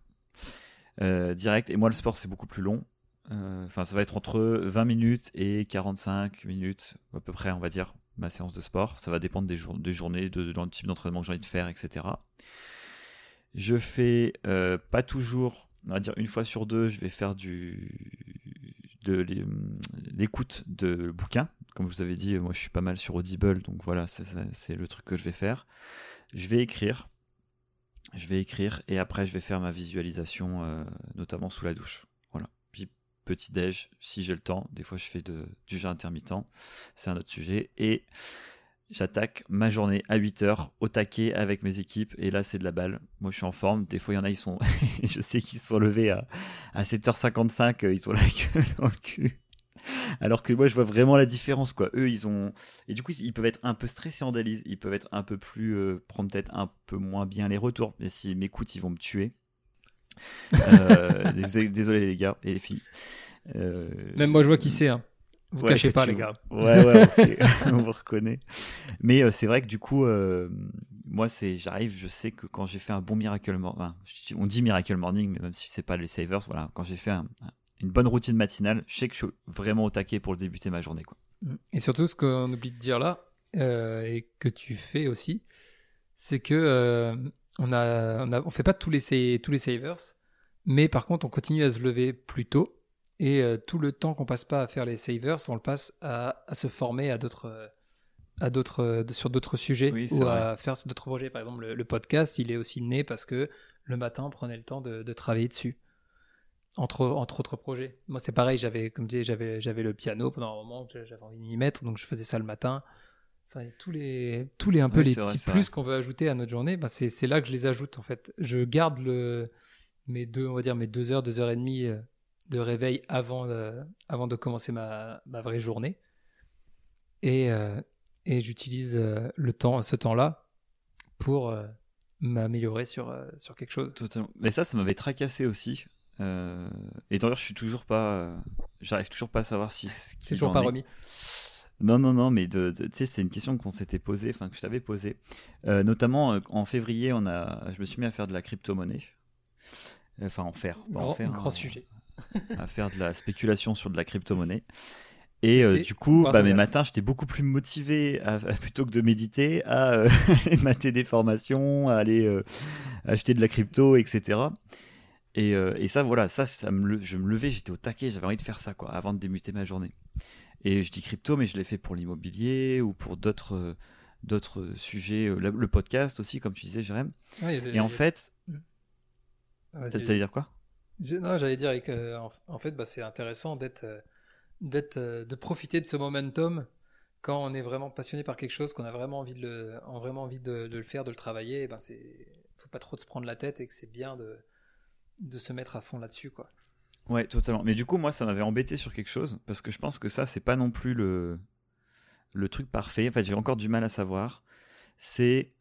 Euh, direct. Et moi, le sport, c'est beaucoup plus long. Euh, Enfin, ça va être entre 20 minutes et 45 minutes, à peu près, on va dire, ma séance de sport. Ça va dépendre des, des journées, de, de, type d'entraînement que j'ai envie de faire, etc. Je fais euh, pas toujours, on va dire une fois sur deux, je vais faire de l'é- l'écoute de bouquins. Comme je vous avais dit, moi je suis pas mal sur Audible, donc voilà, c'est le truc que je vais faire. Je vais écrire, je vais écrire et après je vais faire ma visualisation, euh, notamment sous la douche. Voilà. Puis petit déj, si j'ai le temps. Des fois je fais du jeûne intermittent, c'est un autre sujet. Et J'attaque ma journée à 8h au taquet avec mes équipes et là c'est de la balle. Moi je suis en forme. Des fois il y en a ils sont, je sais qu'ils sont levés à, à 7h55, euh, ils ont la gueule dans le cul. Alors que moi je vois vraiment la différence quoi. Eux ils ont et du coup ils peuvent être un peu stressés en délice, ils peuvent être un peu plus euh, prendre peut-être un peu moins bien les retours. Mais s'ils m'écoutent ils vont me tuer. Euh, désolé, les gars et les filles. Euh, Même moi, je vois qui c'est. Hein. Vous Ouais, cachez pas, les gars. Ouais, ouais, on, vous reconnaît. Mais euh, c'est vrai que du coup, euh, moi, c'est, j'arrive, je sais que quand j'ai fait un bon Miracle Morning, on dit Miracle Morning, mais même si c'est pas les Savers, voilà, quand j'ai fait un- une bonne routine matinale, je sais que je suis vraiment au taquet pour débuter ma journée, quoi. Et surtout, ce qu'on oublie de dire là, euh, et que tu fais aussi, c'est que euh, on a, on a- on fait pas tous les, tous les savers, mais par contre, on continue à se lever plus tôt. Et euh, tout le temps qu'on passe pas à faire les savers, on le passe à, à se former à d'autres, à d'autres, euh, sur d'autres sujets Oui, ou vrai. à faire d'autres projets. Par exemple, le, le podcast, il est aussi né parce que le matin, on prenait le temps de, de travailler dessus. Entre, entre autres projets. Moi, c'est pareil, j'avais, comme je disais, j'avais, j'avais le piano pendant un moment, j'avais envie de m'y mettre, donc je faisais ça le matin. Enfin, tous les, tous les, un peu Oui, les vrai, petits plus qu'on veut ajouter à notre journée, bah, c'est, c'est là que je les ajoute, en fait. Je garde le, mes deux, on va dire, mes deux heures, deux heures et demie euh, de réveil avant, euh, avant de commencer ma, ma vraie journée. Et, euh, et j'utilise euh, le temps, ce temps-là pour m'améliorer sur, sur quelque chose. Totalement. Mais ça, ça m'avait tracassé aussi. Euh, et d'ailleurs, je suis toujours pas, euh, j'arrive toujours pas à savoir si ce C'est toujours pas est. remis. Non, non, non, mais de, de- tu sais, c'est une question qu'on s'était posée, enfin que je t'avais posée. Euh, notamment euh, en février, on a, je me suis mis à faire de la crypto-monnaie. Enfin, en faire. pas en Grand, faire, grand hein, sujet. À faire de la spéculation sur de la crypto-monnaie. Et euh, du coup, bah, mes matins, j'étais beaucoup plus motivé, à, à- plutôt que de méditer, à aller mater des formations, à aller acheter de la crypto, etc. Et, euh, et ça, voilà, ça, ça me, je me levais, j'étais au taquet, j'avais envie de faire ça, quoi, avant de débuter ma journée. Et je dis crypto, mais je l'ai fait pour l'immobilier ou pour d'autres euh, d'autres sujets, euh, le, podcast aussi, comme tu disais, Jérém. Ouais, Et en fait, ça vas-y. veut dire quoi? Je- Non, j'allais dire que en, en fait, bah, c'est intéressant d'être, d'être, de profiter de ce momentum quand on est vraiment passionné par quelque chose, qu'on a vraiment envie de le, en vraiment envie de, de le faire, de le travailler. Ben c'est, faut pas trop se prendre la tête et que c'est bien de, de se mettre à fond là-dessus, quoi. Ouais, totalement. Mais du coup, moi, ça m'avait embêté sur quelque chose parce que je pense que ça, c'est pas non plus le, le truc parfait. En fait, j'ai encore du mal à savoir. C'est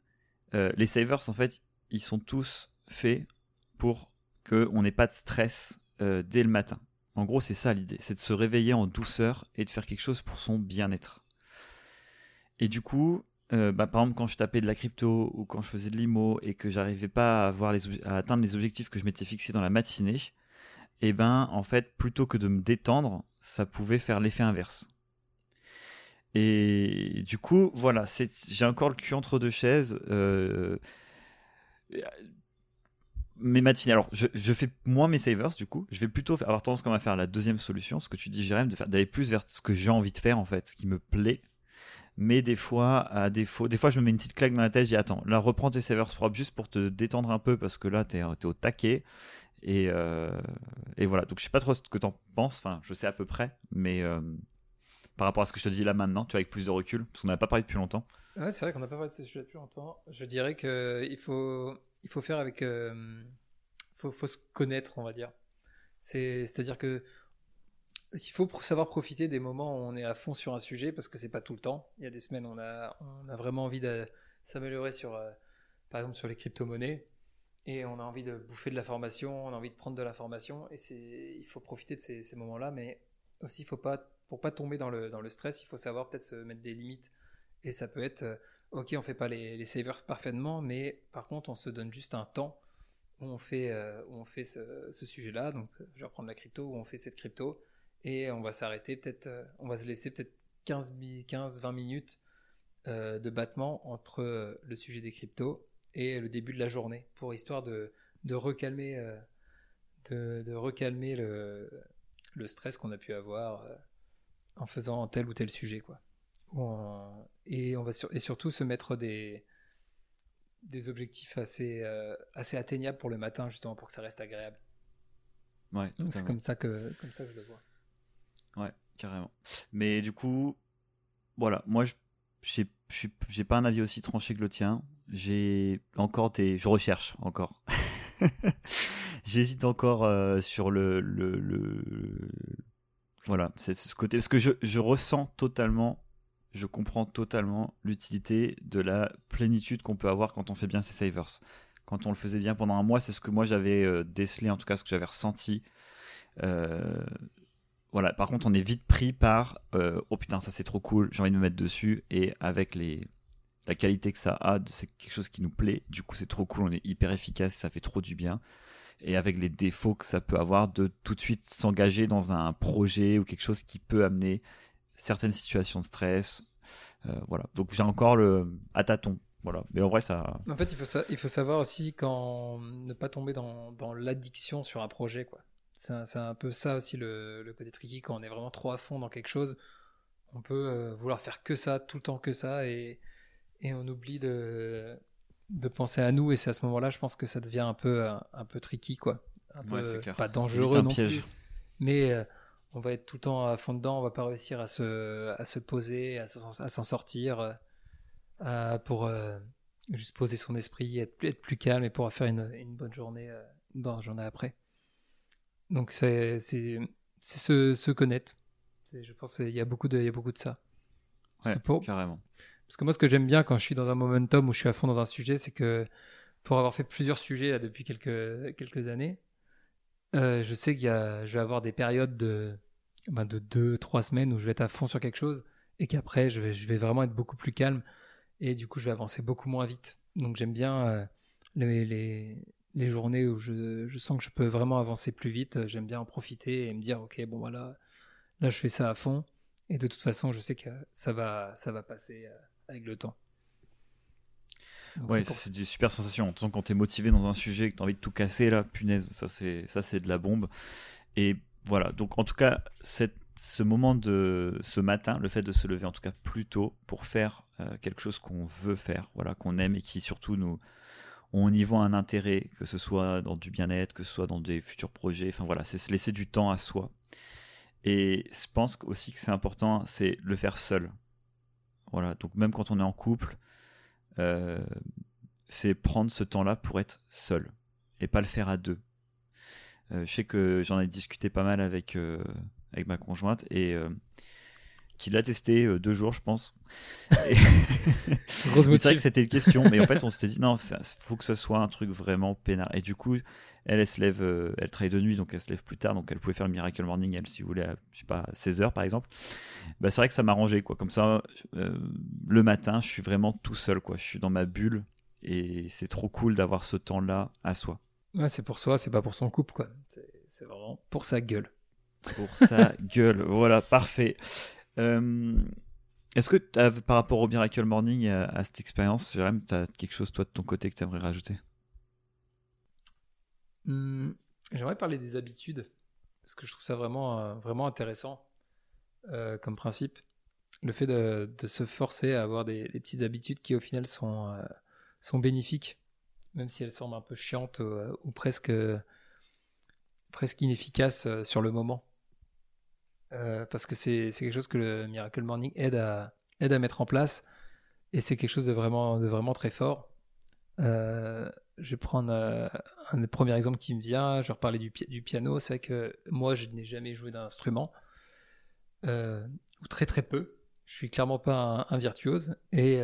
euh, les savers, en fait, ils sont tous faits pour qu'on n'ait pas de stress euh, dès le matin. En gros, c'est ça l'idée, c'est de se réveiller en douceur et de faire quelque chose pour son bien-être. Et du coup, euh, bah, par exemple, quand je tapais de la crypto ou quand je faisais de l'IMO et que j'arrivais pas à, atteindre les objectifs que je m'étais fixés dans la matinée, et eh ben, en fait, plutôt que de me détendre, ça pouvait faire l'effet inverse. Et du coup, voilà, j'ai encore le cul entre deux chaises. Euh, mes matinées. Alors, je, fais moins mes savers, du coup. Je vais plutôt avoir tendance quand à faire la deuxième solution, ce que tu dis, Jérém, d'aller plus vers ce que j'ai envie de faire, en fait, ce qui me plaît. Mais des fois, des fois, je me mets une petite claque dans la tête, je dis, attends, là, reprends tes savers propres juste pour te détendre un peu, parce que là, t'es es au taquet. Et, euh, et, voilà. Donc, je sais pas trop ce que t'en penses. Enfin, je sais à peu près, mais euh, par rapport à ce que je te dis là maintenant, tu vois, avec plus de recul, parce qu'on n'a pas parlé depuis longtemps. Ouais, c'est vrai qu'on n'a pas parlé de ce sujet depuis longtemps. Je dirais qu'il faut, il faut faire avec. Euh, faut, faut se connaître, on va dire. C'est-à-dire que il faut savoir profiter des moments où on est à fond sur un sujet parce que c'est pas tout le temps. Il y a des semaines on a, on a vraiment envie de s'améliorer sur, euh, par exemple, sur les crypto-monnaies. Et on a envie de bouffer de la formation, on a envie de prendre de la formation. Et c'est, il faut profiter de ces, moments-là, mais aussi faut pas, pour pas tomber dans le, dans le stress, il faut savoir peut-être se mettre des limites. Et ça peut être, euh, ok, on fait pas les, les savers parfaitement, mais par contre on se donne juste un temps où on fait, euh, où on fait ce, ce sujet-là. Donc, je vais reprendre la crypto, où on fait cette crypto et on va s'arrêter peut-être, euh, on va se laisser peut-être 15-20 minutes euh, de battement entre euh, le sujet des cryptos et le début de la journée pour histoire de, de recalmer, de, de, recalmer le, le stress qu'on a pu avoir en faisant tel ou tel sujet. Quoi. et, on va et surtout se mettre des, des objectifs assez, assez atteignables pour le matin, justement, pour que ça reste agréable. Ouais, c'est comme ça que, comme ça que je le vois. Ouais, carrément. Mais du coup, voilà, moi, je j'ai pas un avis aussi tranché que le tien. J'ai encore des. Je recherche encore. J'hésite encore euh, sur le, le. Voilà, c'est ce côté. Parce que je, je, ressens totalement, je comprends totalement l'utilité de la plénitude qu'on peut avoir quand on fait bien ses savers. Quand on le faisait bien pendant un mois, c'est ce que moi j'avais euh, décelé, en tout cas ce que j'avais ressenti. Euh, voilà, par contre, on est vite pris par euh, oh putain, ça c'est trop cool, j'ai envie de me mettre dessus. Et avec la qualité que ça a, c'est quelque chose qui nous plaît. Du coup, c'est trop cool, on est hyper efficace, ça fait trop du bien. Et avec les défauts que ça peut avoir, de tout de suite s'engager dans un projet ou quelque chose qui peut amener certaines situations de stress. Euh, voilà, donc j'ai encore le à tâtons. Voilà, mais en vrai, ça. En fait, il faut, ça, il faut savoir aussi quand ne pas tomber dans, dans l'addiction sur un projet, quoi. C'est un, peu ça aussi le, côté tricky quand on est vraiment trop à fond dans quelque chose. On peut euh, vouloir faire que ça, tout le temps que ça, et, et on oublie de, de penser à nous. Et c'est à ce moment-là, je pense que ça devient un peu, un, peu tricky, quoi. Un peu, pas dangereux non piège. plus. Mais euh, on va être tout le temps à fond dedans, on va pas réussir à se, à se poser, à s'en sortir, euh, pour juste poser son esprit, être, être plus calme et pouvoir faire une, une bonne journée, une bonne journée après. Donc c'est se, se connaître. Je pense qu'il y a beaucoup de, il y a beaucoup de ça. ouais, carrément. Parce que moi, ce que j'aime bien quand je suis dans un momentum où je suis à fond dans un sujet, c'est que pour avoir fait plusieurs sujets là, depuis quelques, quelques années, euh, je sais qu'il y a, je vais avoir des périodes de, ben de deux, trois semaines où je vais être à fond sur quelque chose et qu'après, je vais, je vais vraiment être beaucoup plus calme et du coup, je vais avancer beaucoup moins vite. Donc, j'aime bien euh, les, les, les journées où je, je, sens que je peux vraiment avancer plus vite, j'aime bien en profiter et me dire ok bon voilà là je fais ça à fond et de toute façon je sais que ça va ça va passer euh, avec le temps. ouais, c'est une super sensation. En quand tu es motivé dans un sujet, que tu as envie de tout casser, là, punaise, ça c'est, ça c'est de la bombe. Et voilà, donc en tout cas, cette, ce moment de ce matin, le fait de se lever en tout cas plus tôt pour faire euh, quelque chose qu'on veut faire, voilà, qu'on aime et qui surtout nous, on y voit un intérêt, que ce soit dans du bien-être, que ce soit dans des futurs projets. Enfin voilà, c'est se laisser du temps à soi. Et je pense aussi que c'est important, c'est le faire seul. Voilà, donc même quand on est en couple, euh, c'est prendre ce temps-là pour être seul et pas le faire à deux. Euh, je sais que j'en ai discuté pas mal avec, euh, avec ma conjointe et qui l'a testé deux jours, je pense. c'est vrai que c'était une question, mais en fait, on s'était dit non, il faut que ce soit un truc vraiment peinard. Et du coup, elle, elle se lève, elle travaille de nuit, donc elle se lève plus tard, donc elle pouvait faire le Miracle Morning, elle, si vous voulez, à, je sais pas, 16 heures par exemple. Bah, c'est vrai que ça m'arrangeait, quoi. Comme ça, le matin, je suis vraiment tout seul, quoi. Je suis dans ma bulle et c'est trop cool d'avoir ce temps-là à soi. Ouais, c'est pour soi, c'est pas pour son couple, quoi. C'est vraiment pour sa gueule. Pour sa gueule, voilà, parfait. Euh, est-ce que par rapport au Miracle Morning, à, à cette expérience, Jérém, tu as quelque chose, toi, de ton côté, que tu aimerais rajouter? Hmm, J'aimerais parler des habitudes, parce que je trouve ça vraiment, euh, vraiment intéressant euh, comme principe. Le fait de, se forcer à avoir des, petites habitudes qui, au final, sont, sont bénéfiques même si elle semble un peu chiante euh, ou, presque, presque inefficace euh, sur le moment. Euh, parce que c'est quelque chose que le Miracle Morning aide à, mettre en place et c'est quelque chose de vraiment, très fort. je vais prendre un, premier exemple qui me vient. Je vais reparler du, piano. C'est vrai que moi, je n'ai jamais joué d'instrument, ou très très peu. Je suis clairement pas un, virtuose. Et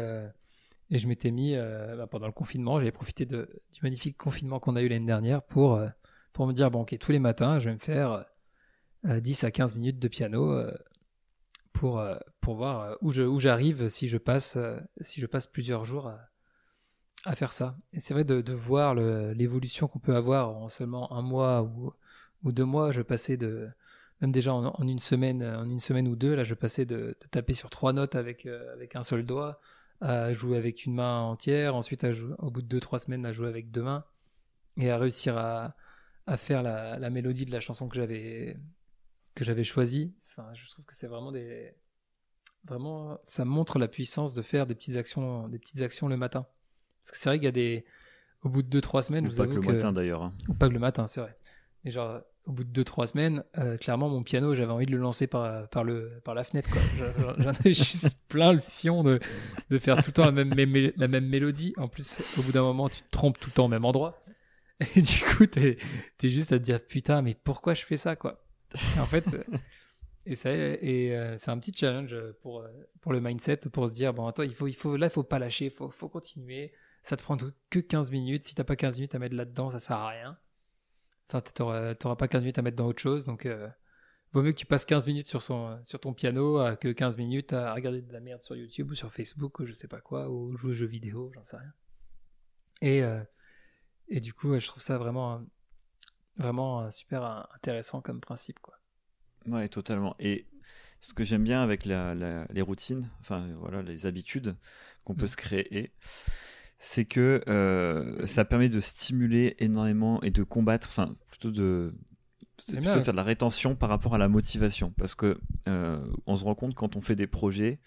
je m'étais mis, euh, bah, pendant le confinement, j'avais profité du magnifique confinement qu'on a eu l'année dernière pour, euh, pour me dire, bon, ok, tous les matins, je vais me faire 10 euh, à 15 minutes de piano pour, pour voir où, je, où j'arrive si, je passe si je passe plusieurs jours à, faire ça. Et c'est vrai de, de voir l'évolution qu'on peut avoir en seulement un mois ou, ou deux mois. Je passais de, même déjà en, une semaine, en une semaine ou deux, là, je passais de, taper sur trois notes avec, avec un seul doigt à jouer avec une main entière, ensuite à jouer, au bout de 2-3 semaines à jouer avec deux mains, et à réussir à, à faire la, mélodie de la chanson que j'avais que j'avais choisie. je trouve que c'est vraiment des vraiment ça montre la puissance de faire des petites actions des petites actions le matin. Parce que c'est vrai qu'il y a des au bout de 2-3 semaines, Ou pas que le matin d'ailleurs. Hein. Ou pas que le matin, c'est vrai. Mais genre au bout de 2-3 semaines, euh, clairement, mon piano, j'avais envie de le lancer par, par, le, par la fenêtre. J'en avais juste plein le fion de, de faire tout le temps la même, la même mélodie. En plus, au bout d'un moment, tu te trompes tout le temps au même endroit. Et du coup, t'es es juste à te dire putain, mais pourquoi je fais ça, quoi? En fait, et, ça, euh, c'est un petit challenge pour, pour le mindset, pour se dire bon, attends, il faut, il faut, là, il faut pas lâcher, il faut, faut continuer. Ça te prend que 15 minutes. Si t'as pas 15 minutes à mettre là-dedans, ça sert à rien. Enfin, t'auras pas 15 minutes à mettre dans autre chose, donc euh, vaut mieux que tu passes 15 minutes sur, ton piano que 15 minutes à regarder de la merde sur YouTube ou sur Facebook ou je sais pas quoi, ou jouer aux jeux vidéo, j'en sais rien. Euh, et du coup, je trouve ça vraiment, vraiment super intéressant comme principe, quoi. Ouais, totalement. Et ce que j'aime bien avec la, les routines, enfin voilà, les habitudes qu'on peut mm. se créer, c'est que euh, ça permet de stimuler énormément et de combattre, enfin plutôt de c'est plutôt faire de la rétention par rapport à la motivation parce que euh, on se rend compte quand on fait des projets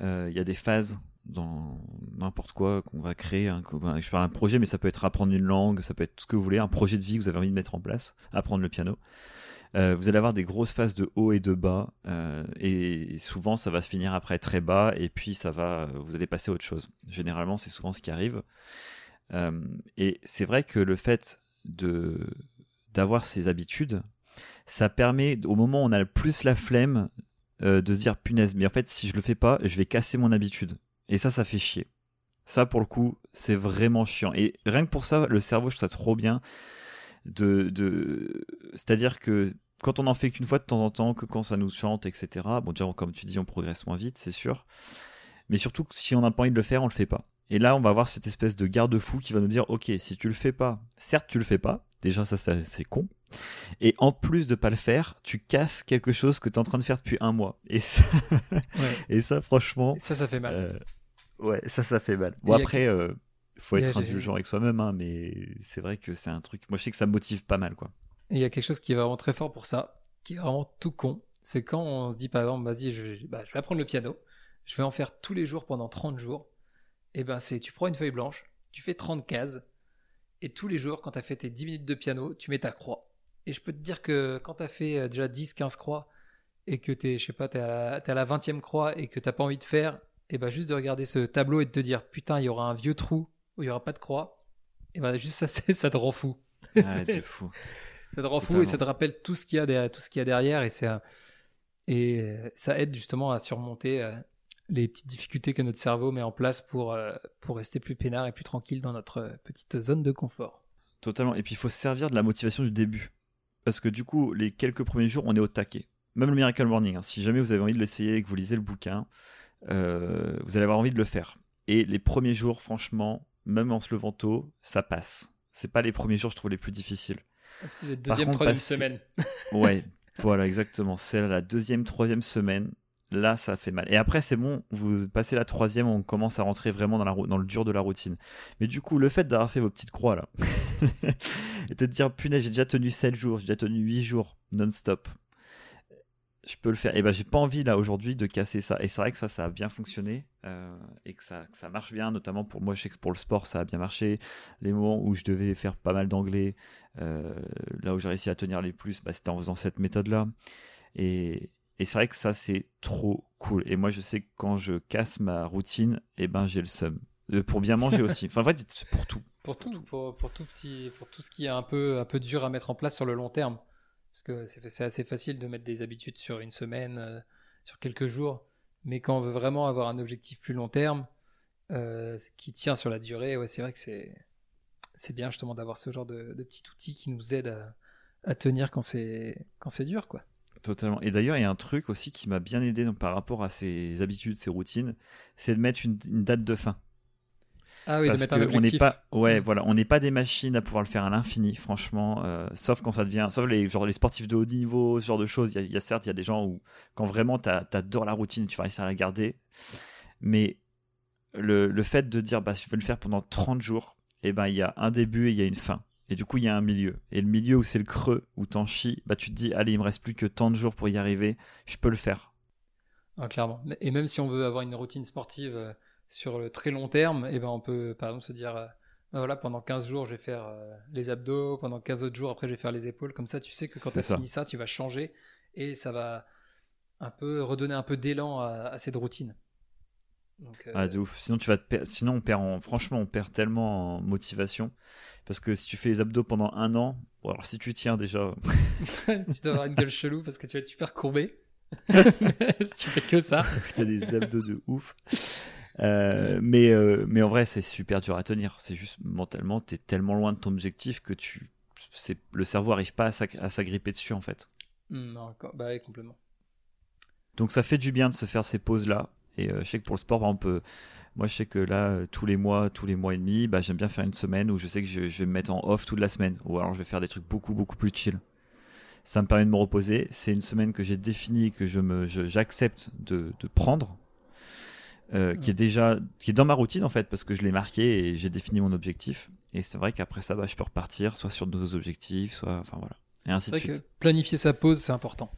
euh, il y a des phases dans n'importe quoi qu'on va créer un, je parle d'un projet mais ça peut être apprendre une langue ça peut être tout ce que vous voulez un projet de vie que vous avez envie de mettre en place apprendre le piano euh, vous allez avoir des grosses phases de haut et de bas, euh, et souvent ça va se finir après très bas, et puis ça va, vous allez passer à autre chose. Généralement, c'est souvent ce qui arrive. Euh, et c'est vrai que le fait d'avoir ces habitudes, ça permet, au moment où on a le plus la flemme, de se dire punaise, mais en fait, si je le fais pas, je vais casser mon habitude. Et ça, ça fait chier. Ça, pour le coup, c'est vraiment chiant. Et rien que pour ça, le cerveau, je trouve ça trop bien de, de... c'est-à-dire que quand on en fait qu'une fois de temps en temps, que quand ça nous chante, etc. Bon, déjà, comme tu dis, on progresse moins vite, c'est sûr. Mais surtout, si on n'a pas envie de le faire, on le fait pas. Et là, on va avoir cette espèce de garde-fou qui va nous dire, ok, si tu le fais pas, certes, tu le fais pas. Déjà, ça, c'est con. Et en plus de pas le faire, tu casses quelque chose que tu es en train de faire depuis un mois. Et ça, et ça franchement. ça, ça fait mal. Euh, ouais, ça, ça fait mal. Bon, après, euh, faut être indulgent avec soi-même, hein, mais c'est vrai que c'est un truc. Moi, je sais que ça me motive pas mal, quoi. il y a quelque chose qui est vraiment très fort pour ça, qui est vraiment tout con. C'est quand on se dit, par exemple, vas-y, je, bah, je vais apprendre le piano, je vais en faire tous les jours pendant 30 jours. Et ben, c'est, tu prends une feuille blanche, tu fais 30 cases, et tous les jours, quand tu as fait tes 10 minutes de piano, tu mets ta croix. Et je peux te dire que quand tu as fait euh, déjà 10, 15 croix, et que tu es, je sais pas, tu es, à la 20e croix, et que tu pas envie de faire, et ben juste de regarder ce tableau et de te dire, putain, il y aura un vieux trou où il n'y aura pas de croix, et ben juste ça, ça te rend fou. Ah, de fou. ça te rend fou et ça te rappelle tout ce qu'il y a derrière, tout ce qu'il y a derrière et c'est et ça aide justement à surmonter euh, les petites difficultés que notre cerveau met en place pour, euh, pour rester plus peinard et plus tranquille dans notre petite zone de confort. Totalement. Et puis il faut se servir de la motivation du début. Parce que du coup, les quelques premiers jours, on est au taquet. Même le Miracle Morning, hein. si jamais vous avez envie de l'essayer et que vous lisez le bouquin, euh, vous allez avoir envie de le faire. Et les premiers jours, franchement, même en se levant tôt, ça passe. C'est pas les premiers jours, je trouve, les plus difficiles. Est-ce que vous êtes deuxième, troisième semaine Ouais, voilà, exactement. C'est la deuxième, troisième semaine. Là, ça fait mal. Et après, c'est bon, vous passez la troisième, on commence à rentrer vraiment dans, la, dans le dur de la routine. Mais du coup, le fait d'avoir fait vos petites croix là, et de te dire, punaise, j'ai déjà tenu 7 jours, j'ai déjà tenu 8 jours non-stop, je peux le faire. Et ben, j'ai pas envie là aujourd'hui de casser ça. Et c'est vrai que ça, ça a bien fonctionné euh, et que ça, ça marche bien, notamment pour moi. Je sais que pour le sport, ça a bien marché. Les moments où je devais faire pas mal d'anglais, euh, là où j'ai réussi à tenir les plus, bah, c'était en faisant cette méthode là. Et, c'est vrai que ça, c'est trop cool. Et moi, je sais que quand je casse ma routine, et eh ben, j'ai le seum. Euh, pour bien manger aussi. Enfin, en fait, pour tout. Pour tout, pour, tout petit, pour tout ce qui est un peu, un peu dur à mettre en place sur le long terme. Parce que c'est assez facile de mettre des habitudes sur une semaine, euh, sur quelques jours. Mais quand on veut vraiment avoir un objectif plus long terme, euh, qui tient sur la durée, ouais, c'est vrai que c'est bien justement d'avoir ce genre de, de, petit outil qui nous aide à, tenir quand c'est dur, quoi. Totalement. Et d'ailleurs, il y a un truc aussi qui m'a bien aidé par rapport à ses habitudes, ses routines, c'est de mettre une, date de fin. Ah oui, de mettre un objectif. On n'est pas, ouais, mm. voilà, on n'est pas des machines à pouvoir le faire à l'infini, franchement. Euh, sauf quand ça devient, sauf les, genre les sportifs de haut niveau, ce genre de choses. Il y, a certes, il y a des gens où, quand vraiment tu adores la routine, tu vas réussir à la garder. Mais le, le fait de dire, bah, je vais le faire pendant 30 jours, et eh ben, il y a un début et il y a une fin. Et du coup, il y a un milieu. Et le milieu où c'est le creux, où t'en chies, bah, tu te dis, allez, il me reste plus que tant de jours pour y arriver, je peux le faire. Ah, clairement. Et même si on veut avoir une routine sportive euh, sur le très long terme, eh ben on peut par exemple se dire, euh, bah, voilà, pendant 15 jours, je vais faire euh, les abdos, pendant 15 autres jours, après, je vais faire les épaules. Comme ça, tu sais que quand tu as fini ça, tu vas changer et ça va un peu redonner un peu d'élan à, cette routine. Ah, de ouf. Sinon, tu vas Sinon on perd franchement, on perd tellement en motivation. Parce que si tu fais les abdos pendant un an, bon, alors si tu tiens déjà. tu dois avoir une gueule chelou parce que tu vas être super courbé. si tu fais que ça. tu as des abdos de ouf. Euh, mais, euh, mais en vrai, c'est super dur à tenir. C'est juste mentalement, tu es tellement loin de ton objectif que tu, le cerveau n'arrive pas à s'agripper dessus en fait. Hmm, non, bah oui, complètement. Donc ça fait du bien de se faire ces pauses-là. Et euh, je sais que pour le sport, on peut moi, je sais que là, tous les mois, tous les mois et demi, bah, j'aime bien faire une semaine où je sais que je, vais me mettre en off toute la semaine. Ou alors je vais faire des trucs beaucoup, beaucoup plus chill. Ça me permet de me reposer. C'est une semaine que j'ai définie, que je me, j'accepte de, de, prendre. Euh, qui est déjà qui est dans ma routine en fait parce que je l'ai marqué et j'ai défini mon objectif et c'est vrai qu'après ça bah, je peux repartir soit sur d'autres objectifs soit enfin voilà et ainsi de suite planifier sa pause c'est important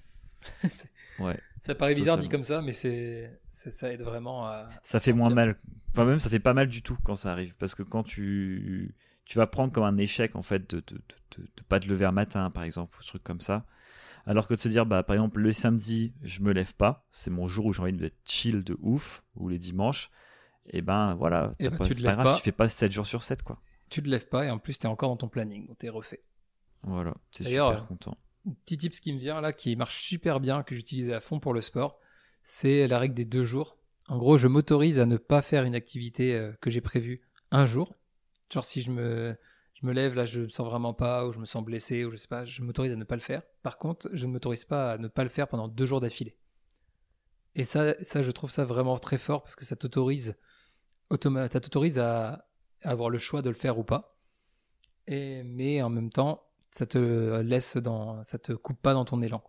ouais ça paraît bizarre dit comme ça, mais c'est, ça aide vraiment à. Ça fait moins mal. Enfin, même, ça fait pas mal du tout quand ça arrive. Parce que quand tu, tu vas prendre comme un échec, en fait, de de, de, de, pas te lever un matin, par exemple, ou un truc comme ça. Alors que de se dire, bah, par exemple, le samedi, je me lève pas, c'est mon jour où j'ai envie d'être chill de ouf, ou les dimanches, et eh ben voilà, et eh ben, pas, tu pas grave, tu fais pas 7 jours sur 7, quoi. Tu te lèves pas, et en plus, tu es encore dans ton planning, donc tu es refait. Voilà, tu es super content petit tip qui me vient là, qui marche super bien, que j'utilisais à fond pour le sport, c'est la règle des deux jours. En gros, je m'autorise à ne pas faire une activité euh, que j'ai prévue un jour. Genre si je me, je me lève là, je me sens vraiment pas, ou je me sens blessé, ou je sais pas, je m'autorise à ne pas le faire. Par contre, je ne m'autorise pas à ne pas le faire pendant deux jours d'affilée. Et ça, ça, je trouve ça vraiment très fort parce que ça t'autorise, à, avoir le choix de le faire ou pas. Mais en même temps, ça te laisse dans, ça te coupe pas dans ton élan.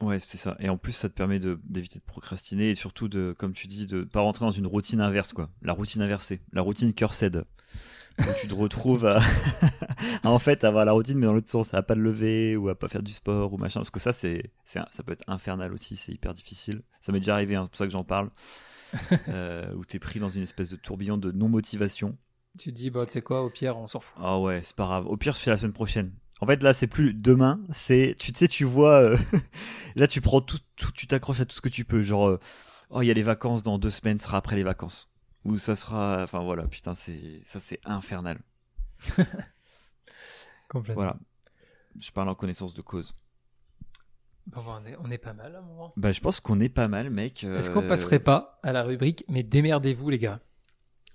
Ouais, c'est ça. Et en plus, ça te permet d'éviter de, procrastiner et surtout de, comme tu dis, de pas rentrer dans une routine inverse, quoi. La routine inversée, la routine cursed. Où tu te retrouves à, en fait avoir la routine mais dans l'autre sens, à pas te lever ou à pas faire du sport ou machin. Parce que ça, c'est, ça peut être infernal aussi, c'est hyper difficile. Ça m'est déjà arrivé, hein, c'est pour ça que j'en parle. euh, où t'es pris dans une espèce de tourbillon de non-motivation tu dis, bah, tu sais quoi, au pire, on s'en fout. Ah ouais, c'est pas grave. Au pire, je fais la semaine prochaine. En fait, là, c'est plus demain, c'est, tu sais, tu vois, euh, là, tu prends tout, tu t'accroches à tout ce que tu peux. Genre, euh, oh, il y a les vacances dans deux semaines, ce sera après les vacances. où ça sera. Enfin voilà, putain, c'est ça c'est infernal. Complètement. Voilà. Je parle en connaissance de cause. Bon, on, est, on est pas mal à un moment. Bah, je pense qu'on est pas mal, mec. Est-ce qu'on Euh, passerait pas à la rubrique Mais démerdez-vous, les gars?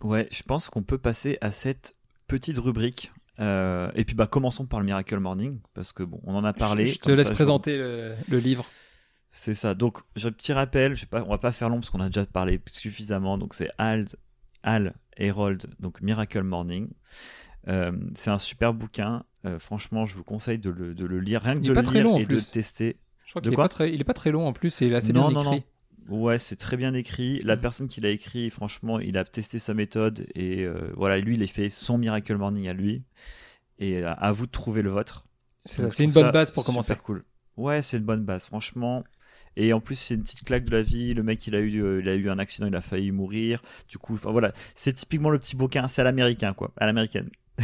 Ouais, je pense qu'on peut passer à cette petite rubrique. Euh, et puis, bah, commençons par le Miracle Morning, parce que bon, on en a parlé. Je, je te laisse ça, je- présenter le, le livre. C'est ça. Donc, j'ai un petit rappel. Je sais pas, on va pas faire long parce qu'on a déjà parlé suffisamment. Donc, c'est Al, Al Herold, donc Miracle Morning. Euh, c'est un super bouquin. Euh, franchement, je vous conseille de le, de le lire, rien que de le lire et de le tester. Je crois qu'il est pas très, il est pas très long en plus et il est assez Non, bien non, écrit. Ouais, c'est très bien écrit. La Mm. personne qui l'a écrit, franchement, il a testé sa méthode et euh, voilà, lui, il a fait son Miracle Morning à lui. Et euh, à vous de trouver le vôtre. C'est ça, c'est une bonne base pour commencer. Super cool. Ouais, c'est une bonne base, franchement. Et en plus, c'est une petite claque de la vie. Le mec, il a eu, euh, il a eu un accident, il a failli mourir. Du coup, voilà, c'est typiquement le petit bouquin, c'est à l'américain, quoi, à l'américaine.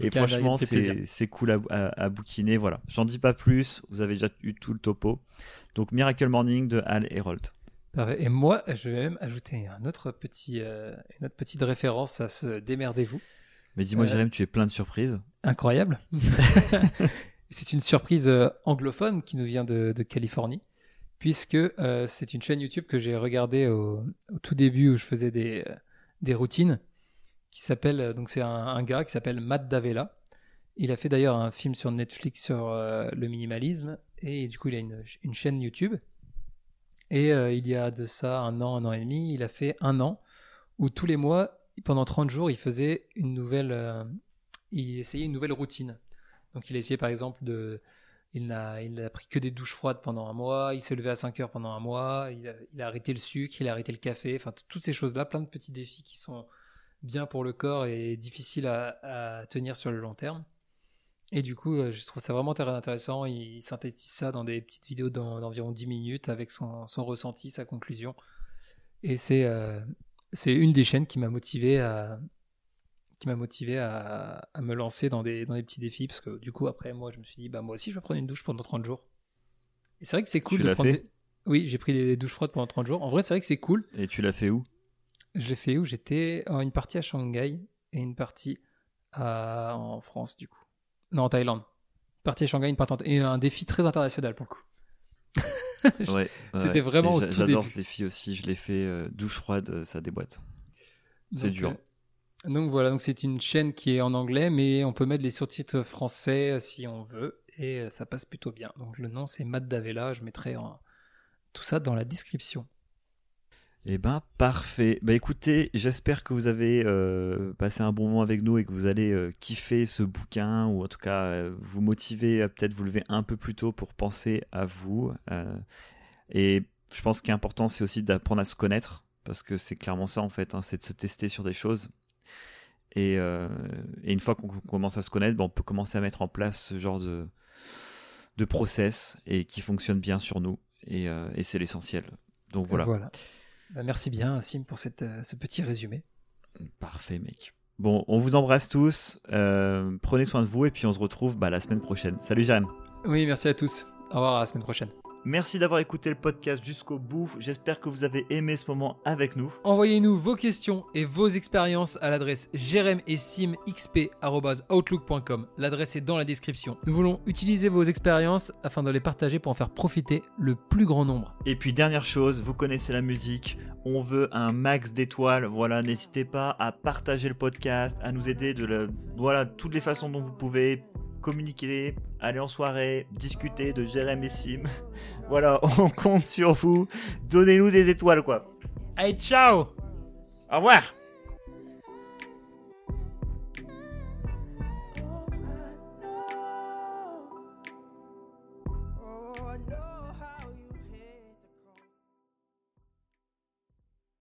Et franchement, c'est c'est cool à, à- à bouquiner. Voilà, j'en dis pas plus. Vous avez déjà eu tout le topo. Donc, Miracle Morning de Al Herold. Et moi, je vais même ajouter un autre petit, euh, une autre petite référence à ce démerdez-vous. Mais dis-moi, Euh, Jérém, tu es plein de surprises. Incroyable. c'est une surprise euh, anglophone qui nous vient de, de Californie, puisque euh, c'est une chaîne YouTube que j'ai regardée au, au tout début où je faisais des, des routines, qui s'appelle, donc c'est un, un gars qui s'appelle Matt Davella. Il a fait d'ailleurs un film sur Netflix sur le minimalisme, et du coup il a une, une chaîne YouTube. Et euh, il y a de ça un an, un an et demi, il a fait un an où tous les mois, pendant 30 jours, il faisait une nouvelle, euh, il essayait une nouvelle routine. Donc il a essayé par exemple de, il n'a, il n'a pris que des douches froides pendant un mois, il s'est levé à 5 heures pendant un mois, il a, a arrêté le sucre, il a arrêté le café, enfin toutes ces choses-là, plein de petits défis qui sont bien pour le corps et difficiles à tenir sur le long terme. Et du coup, euh, je trouve ça vraiment très intéressant. Il synthétise ça dans des petites vidéos d'en- d'environ 10 minutes avec son, son ressenti, sa conclusion. Et c'est euh, c'est une des chaînes qui m'a motivé à qui m'a motivé à, à me lancer dans des, dans des petits défis parce que du coup après moi je me suis dit bah moi aussi je vais prendre une douche pendant 30 jours. Et c'est vrai que c'est cool Tu de l'as prendre fait? des- Oui, j'ai pris des douches froides pendant 30 jours. En vrai, c'est vrai que c'est cool. Et tu l'as fait où? Je l'ai fait où? J'étais en une partie à Shanghai et une partie à- en France du coup. Non, en Thaïlande. Partie à Shanghai, une partie en... et un défi très international pour le coup. Ouais. C'était vraiment au tout J'adore ce défi aussi. Je l'ai fait euh, douche froide, euh, ça déboîte. C'est dur. euh, donc voilà, donc c'est une chaîne qui est en anglais, mais on peut mettre les sous-titres français euh, si on veut, et ça passe plutôt bien. Donc le nom c'est Matt Davella, je mettrai en- tout ça dans la description. Eh ben parfait. Bah écoutez, j'espère que vous avez euh, passé un bon moment avec nous et que vous allez euh, kiffer ce bouquin ou en tout cas euh, vous motiver à peut-être vous lever un peu plus tôt pour penser à vous. et je pense qu'il est important, c'est aussi d'apprendre à se connaître parce que c'est clairement ça en fait, hein, c'est de se tester sur des choses. Et, une fois qu'on commence à se connaître, bah, on peut commencer à mettre en place ce genre de, de process et qui fonctionne bien sur nous. Et, c'est l'essentiel. Donc voilà. Merci bien, Sim, pour cette, euh, ce petit résumé. Parfait, mec. Bon, on vous embrasse tous. euh, prenez soin de vous et puis on se retrouve bah, la semaine prochaine. Salut, Jérém. Oui, merci à tous. Au revoir, à la semaine prochaine. Merci d'avoir écouté le podcast jusqu'au bout. J'espère que vous avez aimé ce moment avec nous. Envoyez-nous vos questions et vos expériences à l'adresse jeremessimxp.outlook.com. L'adresse est dans la description. Nous voulons utiliser vos expériences afin de les partager pour en faire profiter le plus grand nombre. Et puis, dernière chose, vous connaissez la musique. On veut un max d'étoiles. Voilà, n'hésitez pas à partager le podcast, à nous aider de le, voilà, toutes les façons dont vous pouvez communiquer, aller en soirée, discuter de Jérém et Sim. Voilà, on compte sur vous. Donnez-nous des étoiles, quoi. Allez, ciao Au revoir.